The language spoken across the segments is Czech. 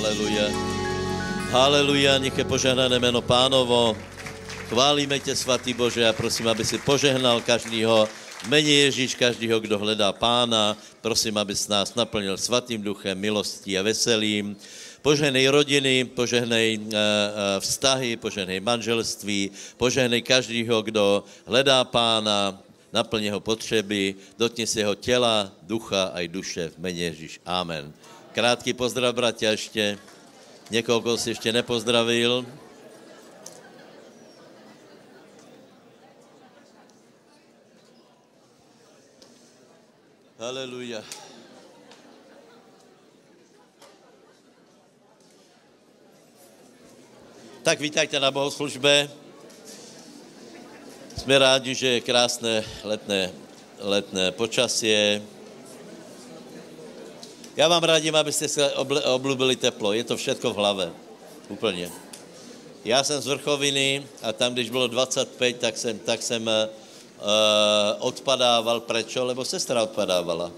Haleluja. Haleluja, nech je požehnané jméno pánovo. Chválíme tě, svatý Bože, a prosím, aby si požehnal každýho, mene Ježíš, každýho, kdo hledá pána. Prosím, aby s nás naplnil svatým duchem, milostí a veselím. Požehnej rodiny, požehnej uh, uh, vztahy, požehnej manželství, požehnej každýho, kdo hledá pána, naplň jeho potřeby, dotkni se jeho těla, ducha a i duše v mene Ježíš. Amen. Krátký pozdrav, bratia, ještě. Někoho, koho si ještě nepozdravil. Haleluja. Tak vítajte na bohoslužbe. Jsme rádi, že je krásné letné, letné počasie. Já vám radím, abyste se oblubili teplo. Je to všetko v hlave. Úplně. Já jsem z Vrchoviny a tam, když bylo 25, tak jsem, tak jsem uh, odpadával. Prečo? Lebo sestra odpadávala.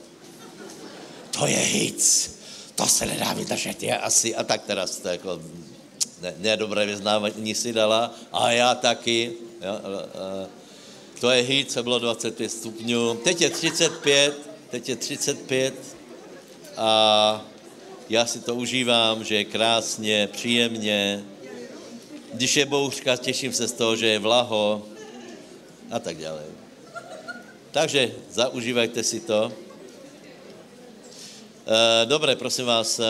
To je hic. To se nedá vydržet. Je asi. A tak teraz to jako ne, nedobré vyznávání si dala. A já taky. Jo, uh, to je hit, co bylo 25 stupňů. Teď je 35, teď je 35 a já si to užívám, že je krásně, příjemně. Když je bouřka, těším se z toho, že je vlaho a tak dále. Takže zaužívajte si to. Eh, Dobré, prosím vás, eh, eh,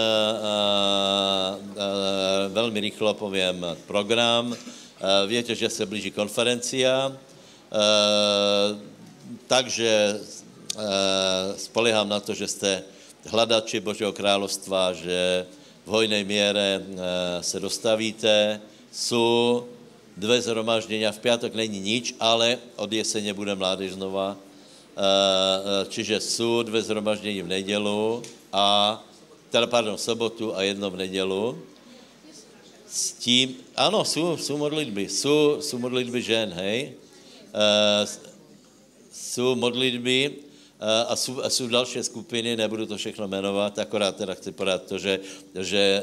velmi rychlo povím program. Víte, že se blíží konferencia, takže spolehám na to, že jste hladači Božího královstva, že v hojnej míře se dostavíte. Jsou dvě zhromaždění, v pátek není nič, ale od jeseně bude mládež znova. Čiže jsou dvě zhromaždění v nedělu a, teda pardon, v sobotu a jedno v nedělu. S tím, ano, jsou, jsou modlitby, jsou, jsou modlitby žen, hej. Jsou modlitby, a jsou, a jsou další skupiny, nebudu to všechno jmenovat, akorát teda chci podat to, že, že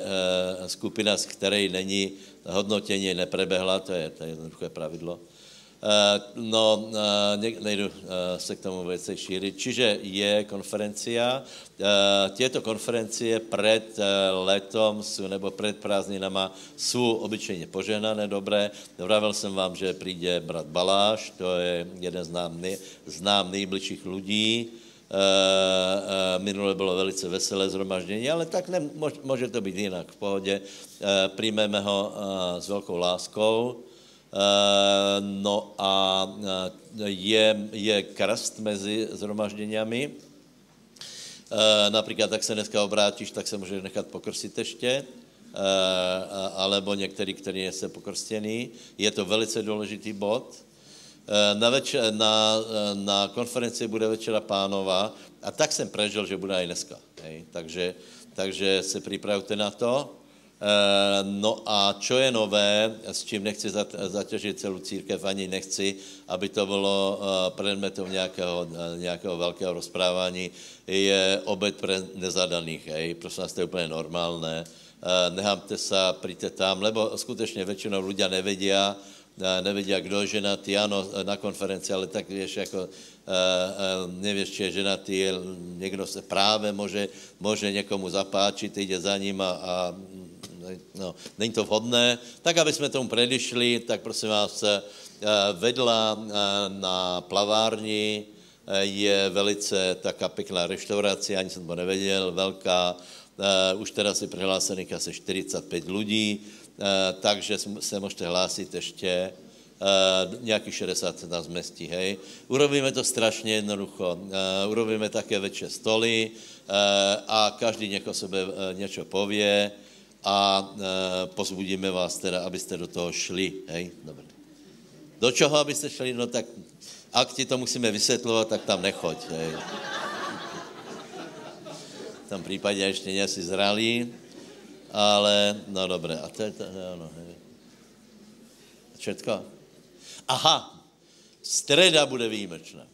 skupina, z které není hodnotění, neprebehla, to je, to je jednoduché pravidlo. No, nejdu se k tomu věci šířit. Čiže je konferencia. Těto konferencie před letom jsou, nebo před prázdninama jsou obyčejně požehnané, dobré. Vravil jsem vám, že přijde brat Baláš, to je jeden z nám, znám nejbližších lidí. Minule bylo velice veselé zhromaždění, ale tak ne, může to být jinak, v pohodě. Přijmeme ho s velkou láskou Eh, no a eh, je, je krst mezi zhromažděními. Eh, například, tak se dneska obrátíš, tak se můžeš nechat pokrsit ještě, alebo některý, který je se pokrstěný. Je to velice důležitý bod. Na, večer, na, na konferenci bude večera pánova a tak jsem prežil, že bude i dneska. Hej. Takže, takže se připravte na to. Eh, no a čo je nové, s čím nechci zatěžit celou církev, ani nechci, aby to bylo eh, předmetem nějakého, eh, nějakého velkého rozprávání, je obed pre nezadaných. Hej. Prosím vás, to je úplně normálné. Nehámte se, přijďte tam, lebo skutečně většinou lidé nevědí, nevědí, kdo je ženatý, ano, na konferenci, ale tak víš, jako nevíš, či je ženatý, někdo se právě může, může někomu zapáčit, jde za ním a, a no, není to vhodné. Tak, aby jsme tomu predišli, tak prosím vás, eh, vedla eh, na plavárni eh, je velice taká pěkná restaurace, ani jsem to nevěděl, velká, už teda si přihlásených asi 45 lidí, takže se můžete hlásit ještě, nějakých 60 se nás hej. Urobíme to strašně jednoducho. Urobíme také večer stoly a každý někoho sebe něco pově a e, pozbudíme vás teda, abyste do toho šli. Hej? Dobře. Do čeho, abyste šli? No tak, ak ti to musíme vysvětlovat, tak tam nechoď. Hej. V tom případě ještě nejsi zralý, ale no dobré. A to je to, ano, hej. Všetko? Aha, streda bude výjimečná.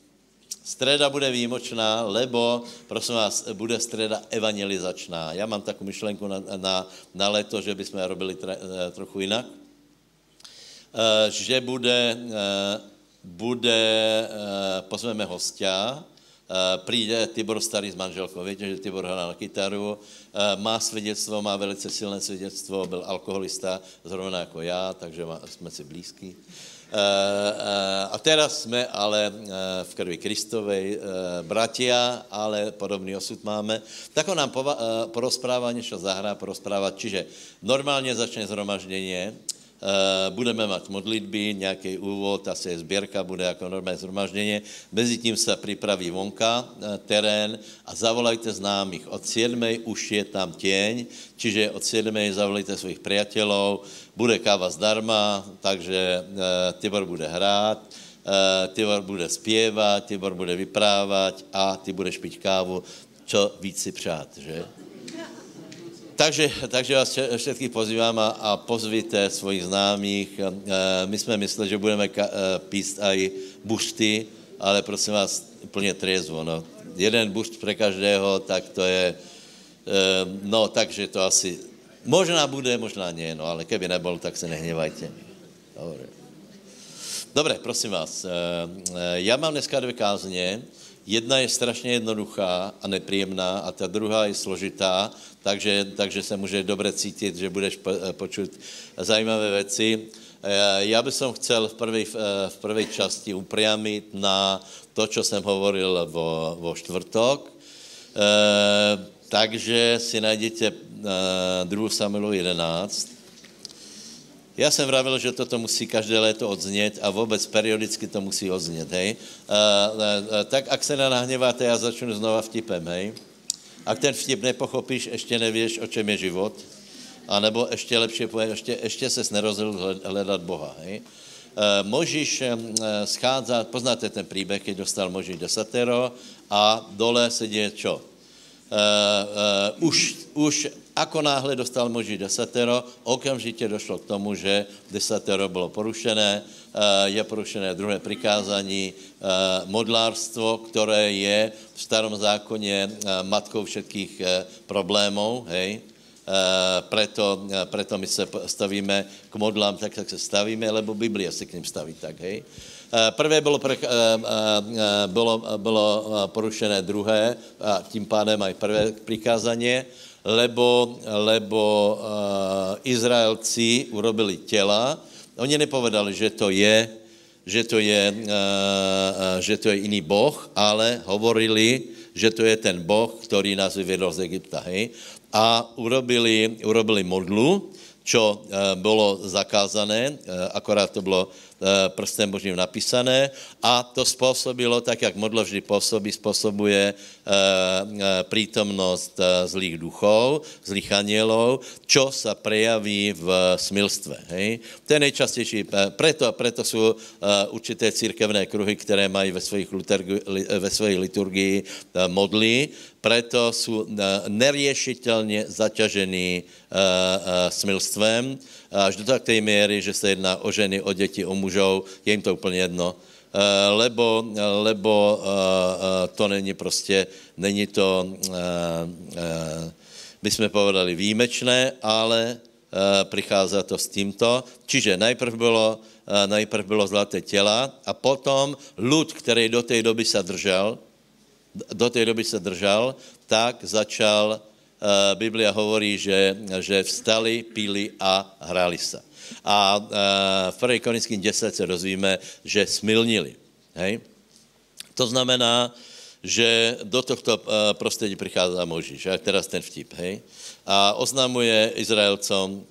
Streda bude výjimočná, lebo, prosím vás, bude streda evangelizačná. Já mám takovou myšlenku na, na, na leto, že bychom robili tre, eh, trochu jinak. E, že bude, e, bude pozveme hostia, přijde Tibor Starý s manželkou. Víte, že Tibor hrál na kytaru, má svědectvo, má velice silné svědectvo, byl alkoholista, zrovna jako já, takže jsme si blízký. Uh, a teraz jsme ale v krvi Kristovej bratia, ale podobný osud máme. Tak on nám porozprává, něco zahrá, porozprává, čiže normálně začne zhromaždění, Eh, budeme mít modlitby, nějaký úvod, asi je sběrka, bude jako normální zhromaždění. Mezi tím se připraví vonka, eh, terén a zavolajte známých. Od 7. už je tam těň, čiže od 7. zavolejte svých přátelů, bude káva zdarma, takže eh, Tibor bude hrát, Tibor bude zpěvat, Tibor bude vyprávat a ty budeš pít kávu, co víc si přát, že? Takže, takže vás všetkých pozývám a, a pozvíte svojich známých. E, my jsme mysleli, že budeme e, píst aj bušty, ale prosím vás, úplně triezvo. No. Jeden bušt pre každého, tak to je, e, no takže to asi, možná bude, možná nie, no ale keby nebol, tak se nehněvajte. Dobre. Dobre, prosím vás, já mám dneska dvě kázně. Jedna je strašně jednoduchá a nepříjemná a ta druhá je složitá, takže, takže se může dobře cítit, že budeš eh, počuť zajímavé věci. Eh, já bych chcel v prvé eh, v prvej části upriamit na to, co jsem hovoril vo, vo čtvrtok. Takže si najděte 2 Samuelu 11. Já jsem vravil, že toto musí každé léto odznět a vůbec periodicky to musí odznět, hej. Uh, uh, tak ak se nenahněváte, já začnu znova vtipem, hej. Ak ten vtip nepochopíš, ještě nevíš, o čem je život, a nebo ještě lepší ještě, ještě se nerozhodl hledat Boha, hej. Uh, Možíš uh, schádza, poznáte ten příběh, když dostal Možíš desatero a dole se děje čo? Uh, uh, už, už ako náhle dostal Moží desatero, okamžitě došlo k tomu, že desatero bylo porušené, eh, je porušené druhé prikázání, eh, modlárstvo, které je v starom zákoně eh, matkou všetkých problémov, hej, preto, preto my se stavíme k modlám tak, jak se stavíme, lebo Biblia se k ním staví tak, hej. Prvé bylo, bylo, bylo porušené druhé, a tím pádem aj prvé prikázanie lebo, lebo uh, Izraelci urobili těla. Oni nepovedali, že to je, že to je, uh, uh, že to je jiný boh, ale hovorili, že to je ten boh, který nás vyvedl z Egypta. Hej? A urobili, urobili modlu, čo bylo zakázané, akorát to bylo prstem božím napísané a to způsobilo, tak jak modlo vždy působí, způsobuje eh, eh, přítomnost zlých duchov, zlých anielov, čo sa prejaví v smilstve. Hej? To je nejčastější. Preto, preto jsou určité církevné kruhy, které mají ve svých, ve liturgii modly, preto jsou neriešitelně zaťažený smilstvem, až do té míry, že se jedná o ženy, o děti, o mužov, je jim to úplně jedno, lebo, lebo to není prostě, není to, my jsme povedali výjimečné, ale přichází to s tímto. Čiže najprv bylo, najprv bylo zlaté těla a potom lud, který do té doby se držel, do té doby se držel, tak začal Eh, Biblia hovorí, že, že vstali, pili a hráli se. A eh, v 1. Korinským 10 se dozvíme, že smilnili. Hej? To znamená, že do tohto eh, prostředí přichází Možíš, jak teraz ten vtip, hej? A oznamuje Izraelcom,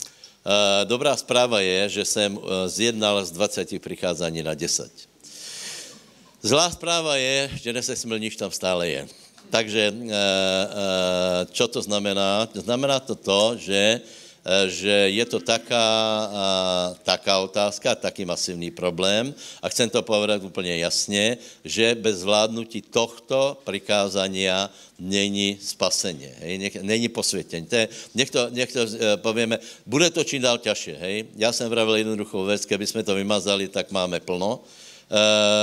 dobrá zpráva je, že jsem zjednal z 20 přicházání na 10. Zlá zpráva je, že nesesmilníš tam stále je. Takže eh, eh, čo to znamená? Znamená to to, že, eh, že je to taká, taká otázka, taký masivní problém a chcem to povedat úplně jasně, že bez zvládnutí tohto prikázania není spaseně, hej, není posvětění. To je, někdo, někdo povieme, bude to čím dál těžší, hej. Já jsem vravil jednoduchou věc, keby jsme to vymazali, tak máme plno,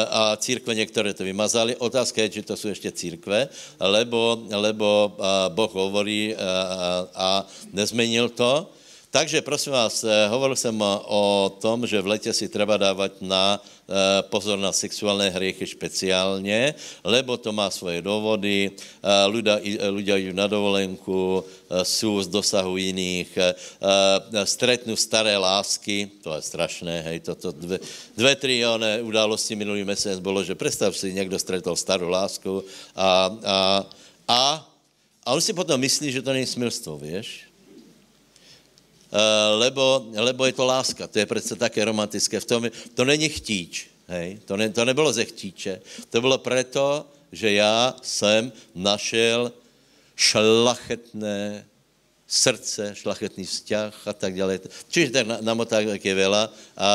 a církve některé to vymazali. Otázka je, či to jsou ještě církve, lebo, lebo Boh hovorí a, a nezmenil to. Takže prosím vás, eh, hovoril jsem o tom, že v letě si treba dávat na eh, pozor na sexuální hriechy speciálně, lebo to má svoje důvody, ľudia jdou na dovolenku, jsou z dosahu jiných, stretnou staré lásky, to je strašné, hej, toto dve, dve trióne události minulý měsíc bylo, že představ si, někdo stretol starou lásku a, a, a, a on si potom myslí, že to není smilstvo, víš? Eh, lebo, lebo je to láska. To je přece také romantické. V tom, to není chtíč. Hej? To, ne, to nebylo ze chtíče. To bylo proto, že já jsem našel šlachetné srdce, šlachetný vzťah a tak dále. Čiže tak na, tak je veľa. A, a,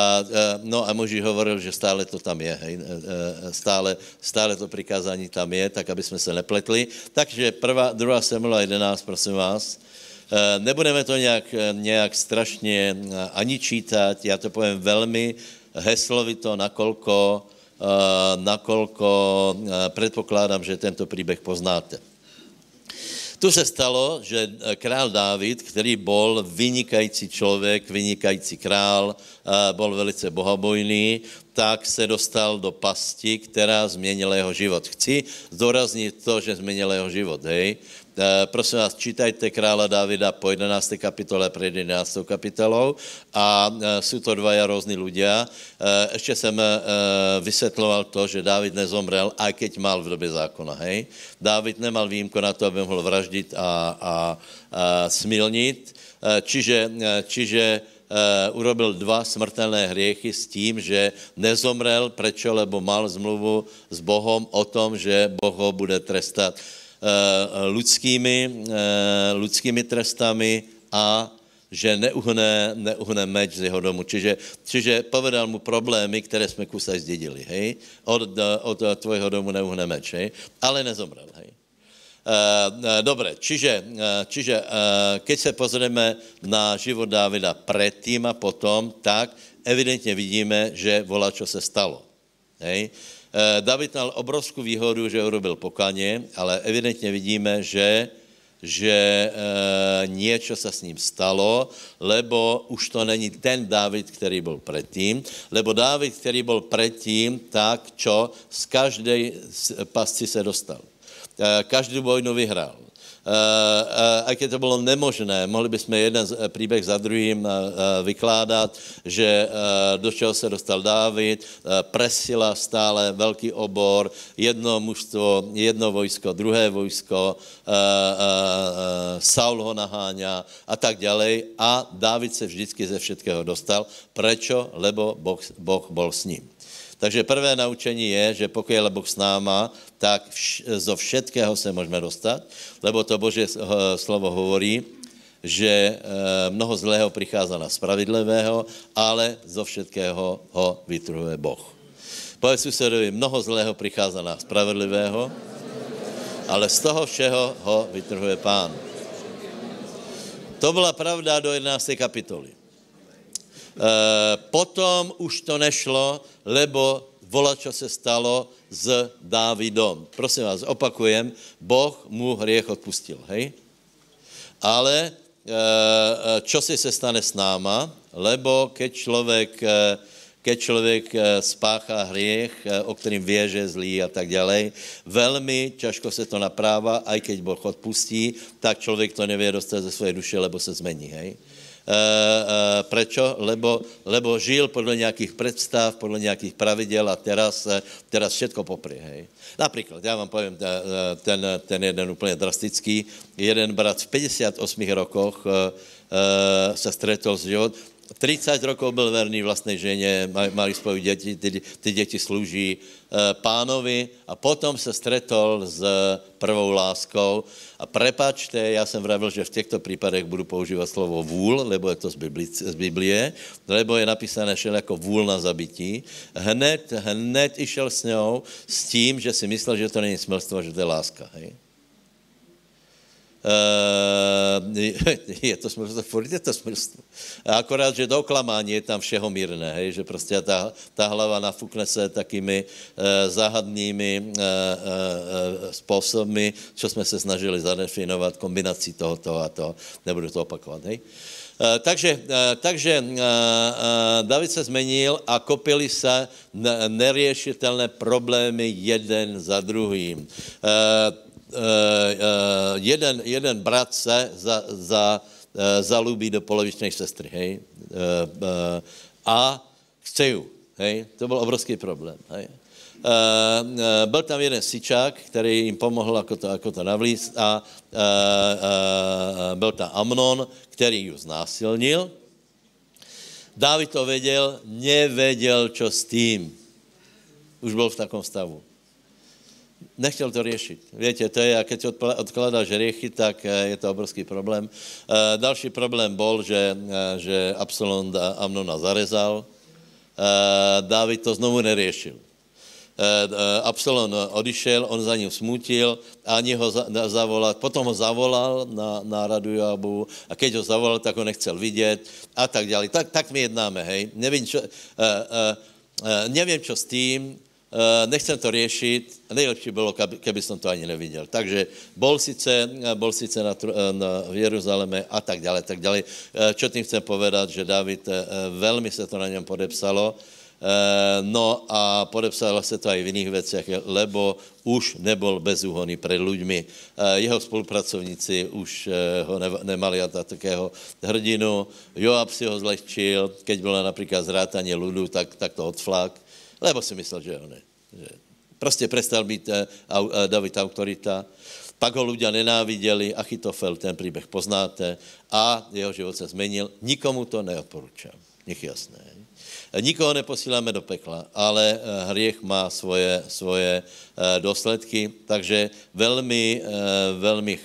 no a muži hovoril, že stále to tam je, hej. E, e, stále, stále to prikázání tam je, tak aby jsme se nepletli. Takže prvá, druhá Samuela 11, prosím vás, Eh, nebudeme to nějak, eh, nějak strašně eh, ani čítat, já to povím velmi heslovito, nakolko, nakolko předpokládám, že tento příběh poznáte. Tu se stalo, že král Dávid, který byl vynikající člověk, vynikající král, byl velice bohabojný, tak se dostal do pasti, která změnila jeho život. Chci zdůraznit to, že změnila jeho život, hej. Eh, prosím vás, čítajte krála Davida po 11. kapitole před 11. kapitolou a eh, jsou to dva různí ľudia. Eh, ještě jsem vysvětloval to, že David nezomrel, a keď mal v době zákona, hej. David nemal výjimku na to, aby mohl vraždit a, a, a smilnit, čiže, čiže Uh, urobil dva smrtelné hriechy s tím, že nezomrel, prečo, lebo mal zmluvu s Bohom o tom, že Boh ho bude trestat lidskými, eh, lidskými trestami a že neuhne, neuhne meč z jeho domu. Čiže, čiže povedal mu problémy, které jsme kusaj zdědili. Hej? Od, od tvojho domu neuhne meč. Hej? Ale nezomrel. Hej? Uh, dobre, čiže, čiže keď se pozrieme na život Dávida předtím a potom, tak evidentně vidíme, že volá, co se stalo. Hej? Eh, David měl obrovskou výhodu, že urobil pokaně, ale evidentně vidíme, že že e, něco se s ním stalo, lebo už to není ten David, který byl předtím, lebo David, který byl předtím, tak čo z každé pasci se dostal. E, každou vojnu vyhrál. Eh, eh, a keď to bylo nemožné, mohli bychom jeden eh, příběh za druhým vykládat, že do čeho se dostal Dávid, presila stále velký obor, jedno mužstvo, jedno vojsko, druhé vojsko, Saul ho naháňa a tak dále. A Dávid se vždycky ze všetkého dostal. Prečo? Lebo Boh, boh bol s ním. Takže prvé naučení je, že pokud je Boh s náma, tak vš- zo všetkého se můžeme dostat, lebo to Bože slovo hovorí, že e, mnoho zlého přichází na spravedlivého, ale zo všetkého ho vytruhuje Boh. Povedz susedovi, mnoho zlého přichází na spravedlivého, ale z toho všeho ho vytrhuje pán. To byla pravda do 11. kapitoly. Eh, potom už to nešlo, lebo vola, čo se stalo s Dávidom. Prosím vás, opakujem, Boh mu hriech odpustil, hej? Ale čo eh, si se stane s náma, lebo keď člověk, eh, keď člověk spáchá hriech, o kterým ví, že je zlý a tak dále, velmi těžko se to napráva, aj keď Boh odpustí, tak člověk to nevě dostat ze své duše, lebo se zmení, hej? E, e, prečo? Lebo, lebo žil podle nějakých představ, podle nějakých pravidel a teraz, e, teraz všetko poprie. Hej. Například, já vám povím ten, ten jeden úplně drastický. Jeden brat v 58 rokoch se stretol s život, 30 rokov byl verný vlastné ženě, mali spolu děti, ty, ty děti slouží e, pánovi a potom se stretol s prvou láskou. A prepačte, já jsem vravil, že v těchto případech budu používat slovo vůl, lebo je to z, Bibli, z Biblie, lebo je napísané šel jako vůl na zabití. Hned, hned išel s ňou s tím, že si myslel, že to není smilstvo, že to je láska. Hej? Uh, je to smilstvo, furt je to smilstvo. Akorát, že do oklamání je tam všeho mírné, hej, že prostě ta, ta hlava nafukne se takými uh, záhadnými uh, způsoby, co jsme se snažili zadefinovat, kombinací tohoto a toho, nebudu to opakovat, hej. Takže takže David se zmenil a kopili se neriešitelné problémy jeden za druhým. Uh, uh, jeden, jeden brat se za, za, uh, zalubí do polovičné sestry, hej, a chce ju, hej, to byl obrovský problém, hej. Byl tam jeden sičák, který jim pomohl jako to, jako to navlíct a uh, uh, byl tam Amnon, který ju znásilnil. Dávid to věděl, nevěděl, čo s tím. Už byl v takovém stavu nechtěl to řešit. Víte, to je, keď odkladáš hriechy, tak eh, je to obrovský problém. E, další problém byl, že, eh, že Absalom Amnona zarezal. David to znovu neriešil. E, Absalom odišel, on za ním smutil, ani ho za, zavolal, potom ho zavolal na, na radu Joabu a keď ho zavolal, tak ho nechcel vidět a tak dále. Tak, tak my jednáme, hej. Nevím, čo, nevím, čo s tím, Eh, nechcem to řešit, nejlepší bylo, keby jsem to ani neviděl. Takže bol sice, bol sice na, eh, na, v Jeruzaléme a tak dále, tak dále. Eh, čo tím chcem povedat, že David velmi se to na něm podepsalo, no a podepsalo se to i v jiných věcech, lebo už nebol bezúhonný před ľuďmi. Jeho spolupracovníci už ho nemali a takého hrdinu. Joab si ho zlehčil, keď bylo například zrátanie ľudu, tak, tak to odflak lebo si myslel, že on je. Že prostě prestal být uh, uh, David autorita. Pak ho ľudia nenáviděli, Achitofel, ten příběh poznáte, a jeho život se změnil. Nikomu to neodporučám. Nech jasné. Nikoho neposíláme do pekla, ale eh, hriech má svoje, svoje důsledky, takže velmi, velmi,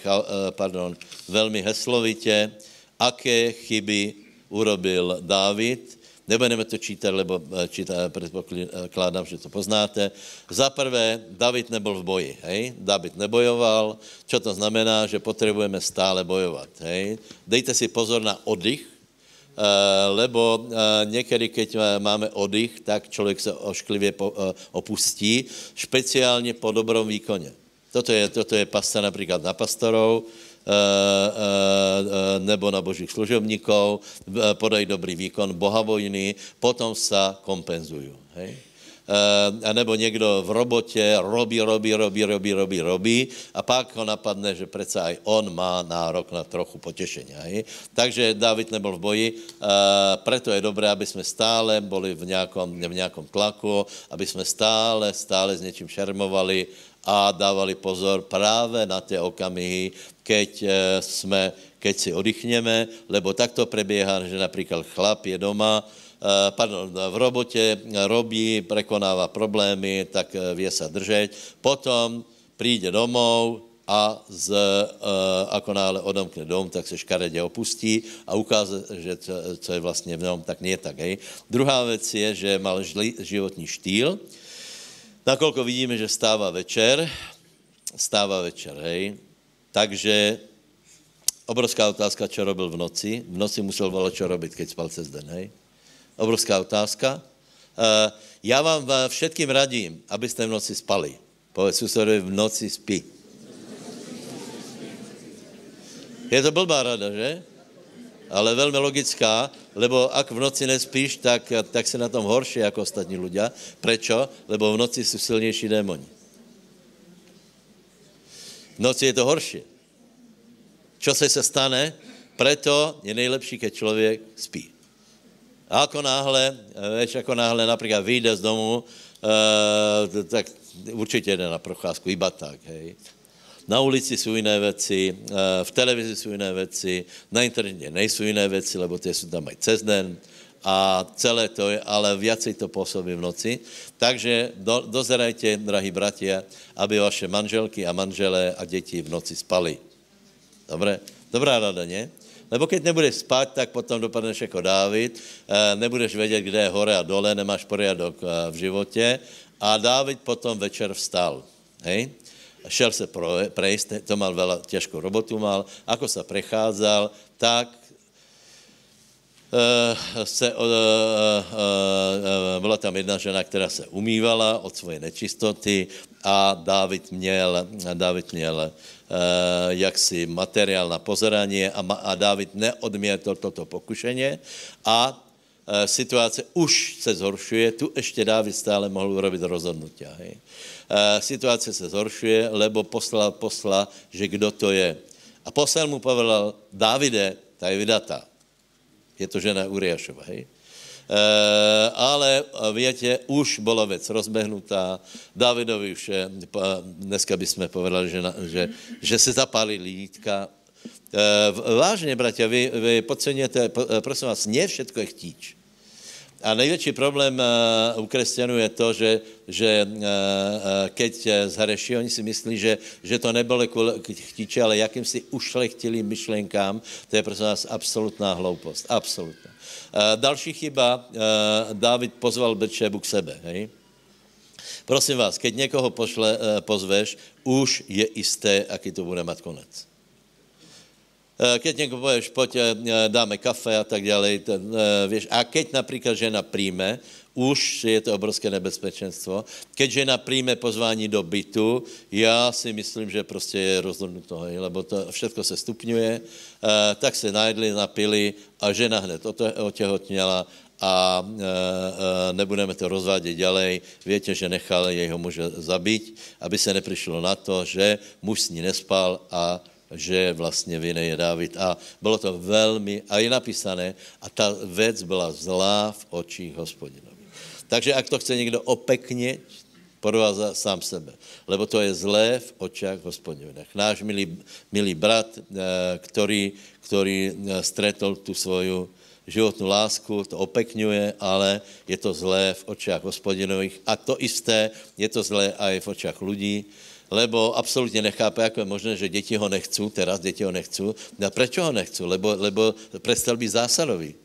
pardon, velmi heslovitě, aké chyby urobil Dávid, Nebudeme to čítat, lebo eh, čítá, předpokládám, že to poznáte. Za prvé, David nebyl v boji, hej? David nebojoval, čo to znamená, že potřebujeme stále bojovat, hej? Dejte si pozor na oddych, lebo někdy, keď máme oddych, tak člověk se ošklivě opustí, speciálně po dobrom výkoně. Toto je, toto je pasta například na pastorov, Eh, eh, nebo na božích služebníkov, podají dobrý výkon bohavojny, potom sa kompenzují. Hej? a nebo někdo v robotě robí, robí, robí, robí, robí, robí a pak ho napadne, že přece aj on má nárok na trochu potěšení. Hej? Takže David nebyl v boji, preto je dobré, aby jsme stále byli v nějakom, v nějakom tlaku, aby jsme stále, stále s něčím šermovali a dávali pozor právě na ty okamihy, keď, eh, jsme, keď si oddychneme, lebo takto prebiehá, že například chlap je doma, eh, pardon, v robotě robí, prekonává problémy, tak eh, vie se držet. Potom přijde domov a z, ako náhle odomkne dom, tak se škaredě opustí a ukáže, že co, co je vlastně v něm, tak nie tak. Hej. Druhá věc je, že mal žli, životní štýl, nakolko vidíme, že stává večer, stává večer, hej, takže obrovská otázka, čo robil v noci. V noci musel volat, čo robiť, keď spal cez den, hej? Obrovská otázka. Uh, já vám všetkým radím, abyste v noci spali. Povedz susedovi, v noci spí. Je to blbá rada, že? Ale velmi logická, lebo ak v noci nespíš, tak, tak se na tom horší jako ostatní ľudia. Prečo? Lebo v noci jsou silnější démoni. V noci je to horší. Čo se se stane? Preto je nejlepší, keď člověk spí. A ako náhle, víš, ako náhle například vyjde z domu, uh, tak určitě jde na procházku, iba tak, hej. Na ulici jsou jiné věci, uh, v televizi jsou jiné věci, na internete nejsou jiné věci, lebo ty jsou tam aj cez den a celé to je, ale viacej to působí v noci. Takže do, dozerajte, drahí bratia, aby vaše manželky a manželé a děti v noci spali. Dobré? Dobrá rada, ne? Lebo keď nebudeš spát, tak potom dopadneš jako Dávid, eh, nebudeš vědět, kde je hore a dole, nemáš poriadok eh, v životě a Dávid potom večer vstal. Hej? šel se prejsť, to mal veľa těžkou robotu mal, ako sa prechádzal, tak se, uh, uh, uh, byla tam jedna žena, která se umývala od svoje nečistoty a Dávid měl, Dávid měl jaksi materiál na pozorání a, a Dávid neodmětl toto pokušeně a situace už se zhoršuje, tu ještě Dávid stále mohl urobit rozhodnutí. Uh, situace se zhoršuje, lebo poslal posla, že kdo to je. A poslal mu povedal, Dávide, ta je vydata je to žena Uriašova, hej? E, ale větě, už byla věc rozbehnutá. Davidovi už, je, dneska bychom povedali, že, že, že se zapálí lítka. E, vážně, bratia, vy, vy podceňujete, prosím vás, ne všetko je chtíč. A největší problém uh, u křesťanů je to, že, že uh, uh, keď zhreší, oni si myslí, že, že to nebylo chtíče, ale jakýmsi ušlechtilým myšlenkám, to je prosím vás absolutná hloupost. Absolutná. Další chyba, David pozval Betšebu k sebe. Hej? Prosím vás, keď někoho pošle, pozveš, už je jisté, aký to bude mít konec. Eh, keď někdo pověš, pojď, eh, dáme kafe a tak dále, eh, víš, a keď například žena přijme, už je to obrovské nebezpečenstvo. Keď žena přijme pozvání do bytu, já si myslím, že prostě je rozhodnuto, lebo to všechno se stupňuje, tak se najedli, napili a žena hned otěhotněla a nebudeme to rozvádět ďalej. Víte, že nechal jeho muže zabít, aby se neprišlo na to, že muž s ní nespal a že vlastně viny je Dávid. A bylo to velmi, a je napísané, a ta věc byla zlá v očích hospodinovi. Takže ak to chce někdo opeknět, podvázá sám sebe. Lebo to je zlé v očích hospodinových. Náš milý, milý brat, eh, který, který eh, stretol tu svoju životnou lásku, to opekňuje, ale je to zlé v očích hospodinových. A to isté je to zlé i v očích lidí, lebo absolutně nechápe, jak je možné, že děti ho nechcú, teraz děti ho nechcú. A proč ho nechcú? Lebo, lebo prestal být zásadový.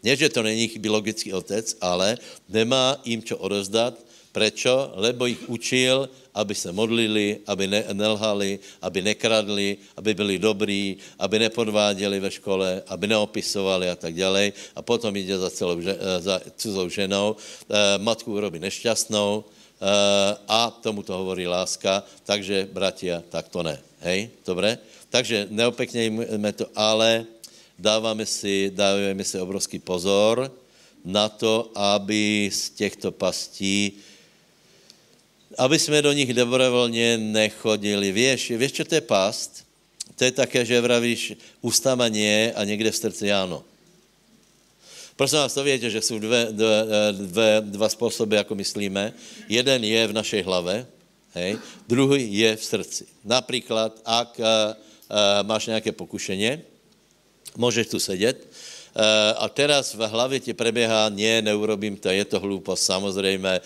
Nie, že to není biologický otec, ale nemá jim čo odozdat. Prečo? Lebo jich učil, aby se modlili, aby ne, nelhali, aby nekradli, aby byli dobrý, aby nepodváděli ve škole, aby neopisovali a tak dále. A potom jde za, celou, za cizou ženou, e, matku urobí nešťastnou, Eh, a tomu to hovorí láska, takže, bratia, tak to ne. Hej, dobré? Takže neopeknějme to, ale dáváme si, dáváme si obrovský pozor na to, aby z těchto pastí, aby jsme do nich dobrovolně nechodili. Víš, víš, čo to je past? To je také, že vravíš ústama nie a někde v srdci ano. Prosím vás, to vědět, že jsou dvě, dvě, dvě, dva způsoby, jako myslíme. Jeden je v našej hlave, hej, druhý je v srdci. Například, ak uh, uh, máš nějaké pokušeně, můžeš tu sedět, Uh, a teraz v hlavě ti preběhá, ne, neurobím to, je to hloupost, samozřejmě,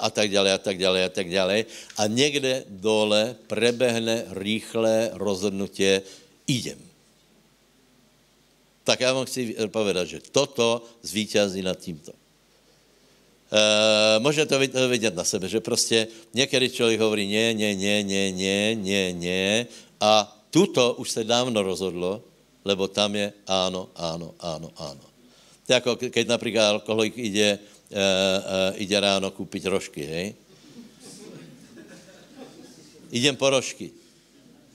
a tak dále, a tak dále, a tak dále. A někde dole prebehne rýchlé rozhodnutě, idem tak já vám chci povedat, že toto zvítězí nad tímto. E, může to vidět na sebe, že prostě někdy člověk hovorí ne, ne, ne, ne, ne, ne, ne a tuto už se dávno rozhodlo, lebo tam je áno, áno, áno, áno. To je jako keď například alkoholik ide, e, e, ide ráno koupit rožky, hej? Idem po rožky,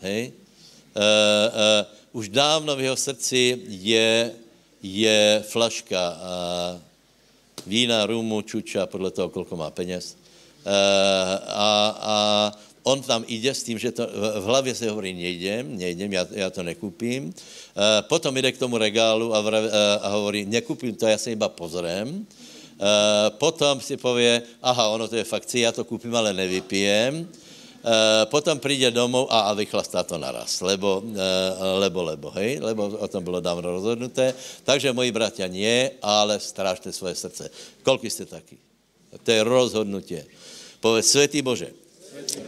hej? E, e, už dávno v jeho srdci je, je flaška a vína, rumu, čuča, podle toho, kolko má peněz. A, a, a on tam jde s tím, že to, v hlavě se hovorí, nejdem, nejdem, já, já to nekupím. A potom jde k tomu regálu a, vra, a hovorí, nekupím to, já se iba pozrem. A potom si pově, aha, ono to je fakt, já to koupím, ale nevypijem. Eh, potom přijde domů a, a vychlastá to naraz, lebo, uh, lebo, lebo, hej, lebo o tom bylo dávno rozhodnuté. Takže, moji bratia, nie, ale strážte svoje srdce. Kolik jste taky? To je rozhodnutě. Povedz, světý Bože,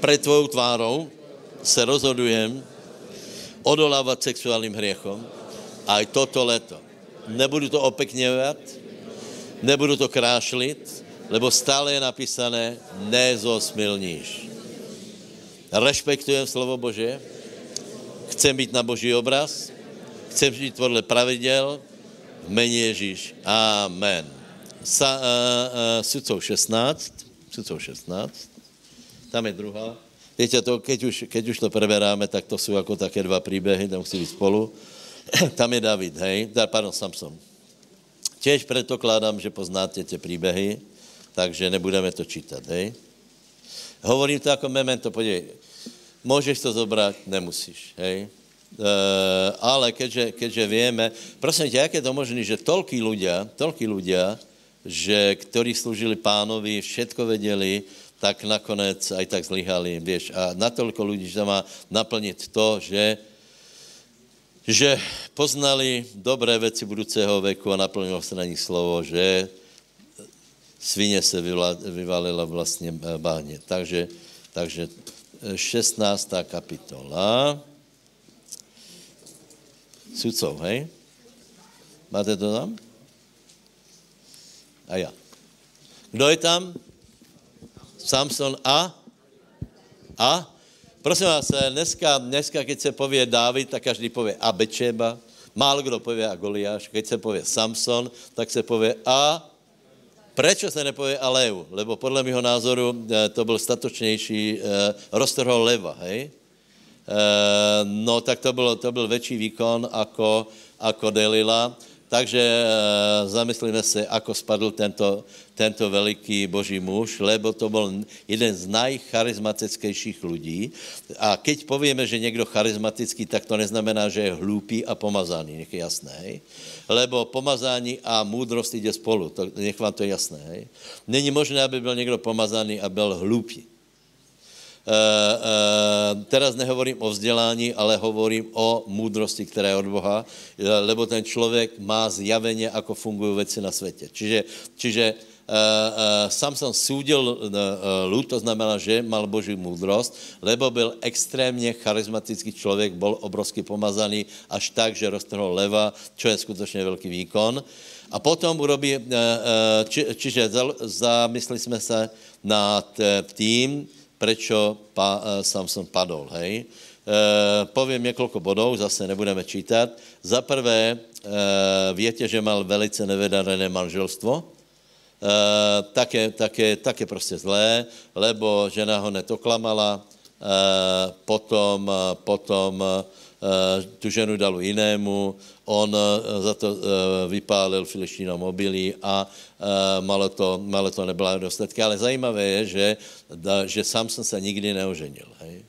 před tvojou tvárou se rozhodujem odolávat sexuálním hriechom a i toto leto. Nebudu to opekněvat, nebudu to krášlit, lebo stále je napísané, nezosmilníš. Rešpektujem slovo Bože. Chcem být na Boží obraz. Chcem žít podle pravidel. V mene Ježíš. Amen. Sa, uh, uh, sudcov 16. Sudcov 16. Tam je druhá. Viete, to, keď, už, keď už to preberáme, tak to sú ako také dva príbehy, tam musí byť spolu. tam je David, hej? Pardon, Samson. Tiež predpokladám, že poznáte tie príbehy, takže nebudeme to čítať, hej? Hovorím to jako memento, podívej, můžeš to zobrať, nemusíš, hej? E, ale keďže, keďže vieme, prosím tě, jak je to možné, že toľký ľudia, toľký ľudia, že ktorí slúžili pánovi, všetko vedeli, tak nakonec aj tak zlyhali, vieš. A natoľko ľudí, že má naplniť to, že že poznali dobré věci budoucího věku a naplnilo se na nich slovo, že svině se vyvalila vlastně eh, báně. Takže, takže 16. Eh, kapitola. Sudcov, hej? Máte to tam? A já. Kdo je tam? Samson a? A? Prosím vás, eh, dneska, dneska, keď se pově Dávid, tak každý pově a Bečeba, málo kdo pově a Goliáš, keď se pově Samson, tak se pově a Prečo se nepově a Leu? Lebo podle mého názoru eh, to byl statočnější, eh, roztrhol leva, hej? No, tak to, bylo, to byl větší výkon ako, ako Delila. Takže e, zamyslíme se, ako spadl tento, tento veliký boží muž, lebo to byl jeden z najcharizmatickejších lidí. A keď povieme, že někdo charizmatický, tak to neznamená, že je hlúpý a pomazaný, nech je jasné. Hej? Lebo pomazání a můdrost jde spolu, to, nech vám to je jasné. Hej? Není možné, aby byl někdo pomazaný a byl hlúpý. Uh, uh, teraz nehovorím o vzdělání, ale hovorím o můdrosti, která je od Boha, lebo ten člověk má zjaveně, ako fungují věci na světě. Čiže, čiže sám jsem soudil uh, to znamená, že mal boží moudrost, lebo byl extrémně charismatický člověk, byl obrovsky pomazaný, až tak, že roztrhl leva, čo je skutečně velký výkon. A potom urobí, či, čiže zamysleli jsme se nad tím, prečo pa, uh, Samson padol, hej. Uh, povím několik bodů, zase nebudeme čítat. Za prvé, uh, větě, že mal velice nevedané manželstvo, uh, také, také, také prostě zlé, lebo žena ho netoklamala, uh, potom, potom uh, tu ženu dal jinému, on za to vypálil filištínom mobilí a malo to, malo to nebyla dostatky. Ale zajímavé je, že, že Samson se nikdy neoženil. Hej?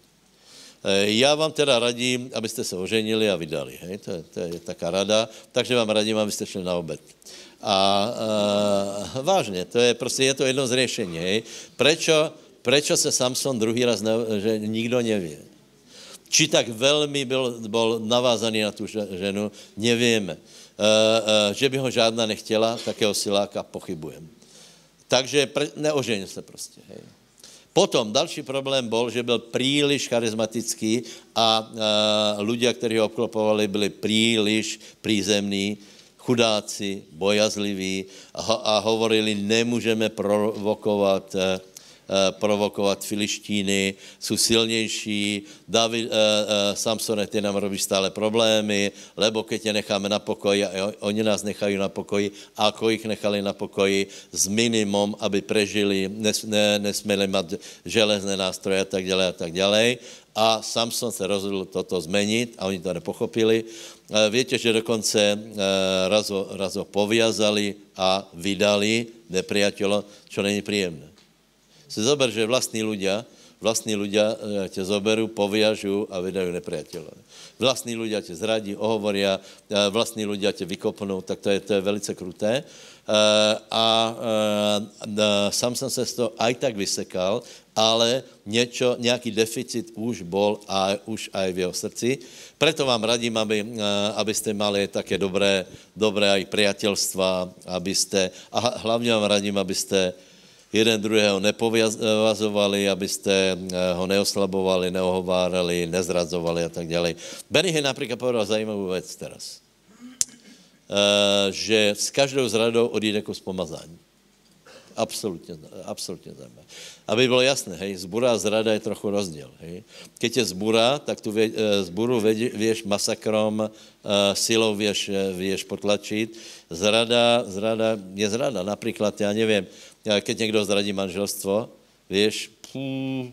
Já vám teda radím, abyste se oženili a vydali. Hej? To, je, to je taká rada. Takže vám radím, abyste šli na obed. A uh, vážně, to je prostě je to jedno z řešení. Prečo, prečo se Samson druhý raz, ne, že nikdo neví? Či tak velmi byl, byl navázaný na tu ženu, nevíme. E, e, že by ho žádná nechtěla, takého siláka pochybujem. Takže neoženil se prostě. Hej. Potom další problém byl, že byl příliš charismatický a e, ľudia, kteří ho obklopovali, byli příliš přízemní, chudáci, bojazliví a, a hovorili, nemůžeme provokovat Eh, provokovat filištíny, jsou silnější, David, uh, uh, Samsone, ty nám robí stále problémy, lebo keď je necháme na pokoji, a oni nás nechají na pokoji, a ako jich nechali na pokoji, s minimum, aby prežili, nes, ne, nesměli mít železné nástroje a tak dále a tak dále. A Samson se rozhodl toto zmenit a oni to nepochopili. Víte, že dokonce ho, raz ho poviazali a vydali nepriateľo, čo není príjemné si zober, že vlastní ľudia, vlastní ľudia eh, tě zoberú, poviažu a vydajú nepriateľa. Vlastní ľudia tě zradí, ohovoria, eh, vlastní ľudia tě vykopnou, tak to je, to je velice kruté. Eh, a sám jsem se z toho aj tak vysekal, ale něčo, nějaký deficit už bol a už aj v jeho srdci. Preto vám radím, aby, abyste mali také dobré, dobré aj priateľstva, abyste, a hlavně vám radím, abyste jeden druhého nepovazovali, abyste eh, ho neoslabovali, neohovárali, nezradzovali a tak dále. Benny například povedal zajímavou věc teraz. Uh, že s každou zradou odjde kus pomazání. Absolutně, absolutně zajímavé. Aby bylo jasné, hej, zbura a zrada je trochu rozdíl. Hej. Keď je zbura, tak tu vě, eh, zburu věš masakrom, silou věš, eh, věš potlačit. Zrada, zrada je zrada. Například, já nevím, keď někdo zradí manželstvo, víš, pů,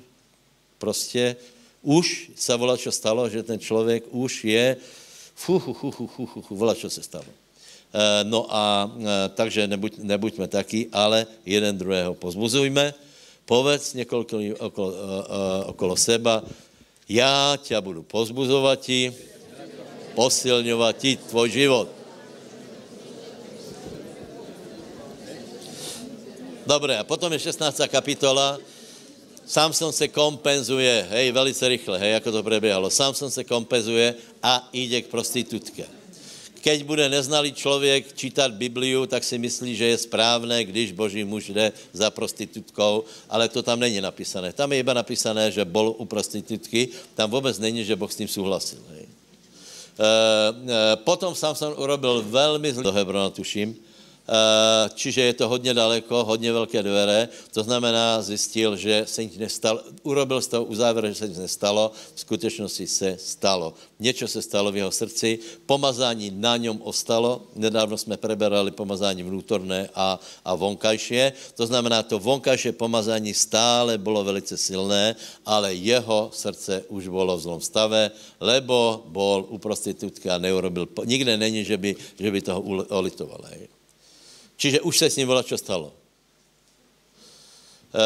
prostě už se volá, čo stalo, že ten člověk už je, fu, fu, fu, fu, fu, fu, fu volá, čo se stalo. Eh, no a eh, takže nebuď, nebuďme taky, ale jeden druhého pozbuzujme. Povedz několik okolo, eh, okolo seba, já tě budu pozbuzovat posilňovat ti tvoj život. Dobré, a potom je 16. kapitola. Samson se kompenzuje, hej, velice rychle, hej, jako to preběhalo. Samson se kompenzuje a jde k prostitutke keď bude neznalý člověk čítat Bibliu, tak si myslí, že je správné, když boží muž jde za prostitutkou, ale to tam není napísané. Tam je iba napísané, že bol u prostitutky, tam vůbec není, že Boh s tím souhlasil. Hej. E, e, potom Samson urobil velmi zlý, do Hebrona tuším, čiže je to hodně daleko, hodně velké dvere, to znamená, zjistil, že se nic nestalo, urobil z toho uzávěr, že se nic nestalo, v skutečnosti se stalo. Něco se stalo v jeho srdci, pomazání na něm ostalo, nedávno jsme preberali pomazání vnútorné a, a vonkajšie, to znamená, to vonkajšie pomazání stále bylo velice silné, ale jeho srdce už bylo v zlom stave, lebo bol u prostitutky a neurobil, nikde není, že by, že by toho olitoval. Hej. Čiže už se s ním volá, čo stalo. E,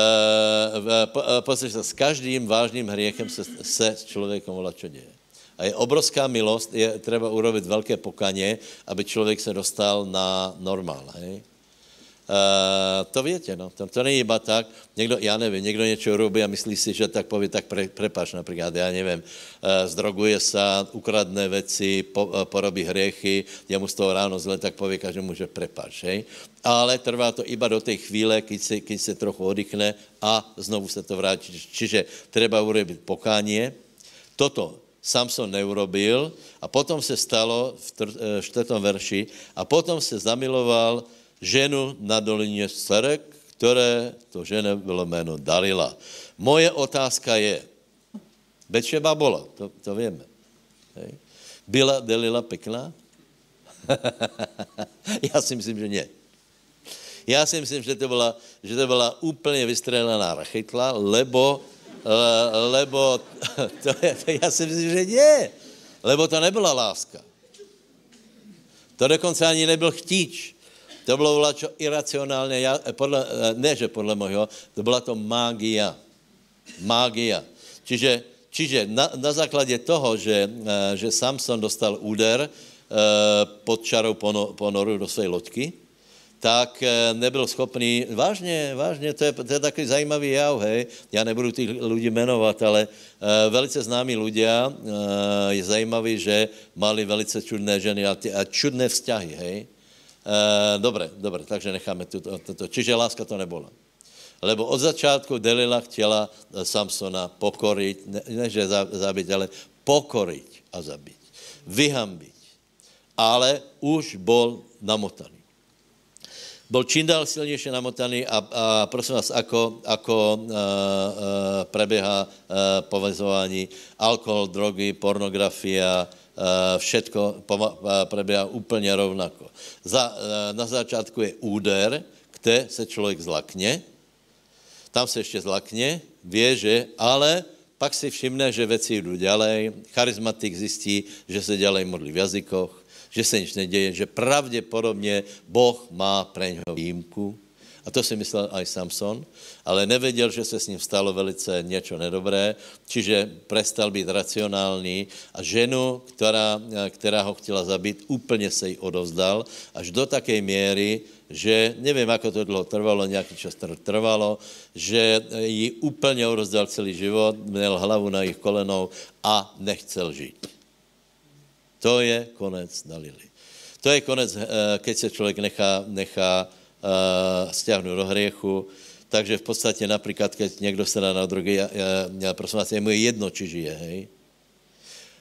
e, s každým vážným hriechem se, se s člověkem volá, čo děje. A je obrovská milost, je třeba urobit velké pokaně, aby člověk se dostal na normál. Hej? Uh, to větě, no. To, to není iba tak, někdo, já nevím, někdo něco robí a myslí si, že tak poví, tak pre, prepač například, já nevím, uh, zdroguje se, ukradne věci, po, uh, porobí hriechy, je mu z toho ráno zle, tak poví každému, že prepač, hej. Ale trvá to iba do té chvíle, když se, když se trochu oddychne a znovu se to vrátí. Čiže treba urobit pokání. Toto Samson neurobil a potom se stalo v čtvrtom verši a potom se zamiloval ženu na dolině Serek, které to žene bylo jméno Dalila. Moje otázka je, Bečeba bola, to, to víme. Hej. Byla Dalila pekná? Já si myslím, že ne. Já si myslím, že to byla, že to byla úplně vystřelená rachytla, lebo, lebo to je, to já si myslím, že ne. Lebo to nebyla láska. To dokonce ani nebyl chtíč. To bylo vlačo iracionálně, já, eh, podle, eh, ne, že podle mojho, to byla to mágia. Mágia. Čiže, čiže na, na základě toho, že, eh, že Samson dostal úder pod čarou ponoru do své loďky, tak nebyl schopný, vážně, vážně, to je, to je takový zajímavý jav, hej, já nebudu těch lidí jmenovat, ale uh, velice známí ľudia, uh, je zajímavý, že mali velice čudné ženy a, a čudné vzťahy, hej. E, dobre, dobre, takže necháme tuto, tuto. Čiže láska to nebola. Lebo od začátku Delila chtěla eh, Samsona pokoriť, ne, ne že zabiť, ale pokoriť a zabiť. Vyhambiť. Ale už bol namotaný. Bol čím dál silnější namotaný a, a prosím vás, ako, ako uh, uh, prebieha uh, povezování alkohol, drogy, pornografia, Eh, všetko eh, preběhá úplně rovnako. Za, eh, na začátku je úder, kde se člověk zlakne, tam se ještě zlakne, vě, že, ale pak si všimne, že věci jdou ďalej, charizmatik zjistí, že se ďalej modlí v jazykoch, že se nic neděje, že pravděpodobně Boh má pre něho výjimku, a to si myslel aj Samson, ale nevěděl, že se s ním stalo velice něco nedobré, čiže prestal být racionální a ženu, která, která ho chtěla zabít, úplně se jí odovzdal, až do také míry, že nevím, jak to dlouho trvalo, nějaký čas trvalo, že jí úplně odovzdal celý život, měl hlavu na jejich kolenou a nechcel žít. To je konec Dalily. To je konec, eh, keď se člověk nechá, nechá stiahnu do hriechu. Takže v podstatě například, keď někdo se dá na drogy, já, já, já prosím vás, je mu jedno, či žije, hej.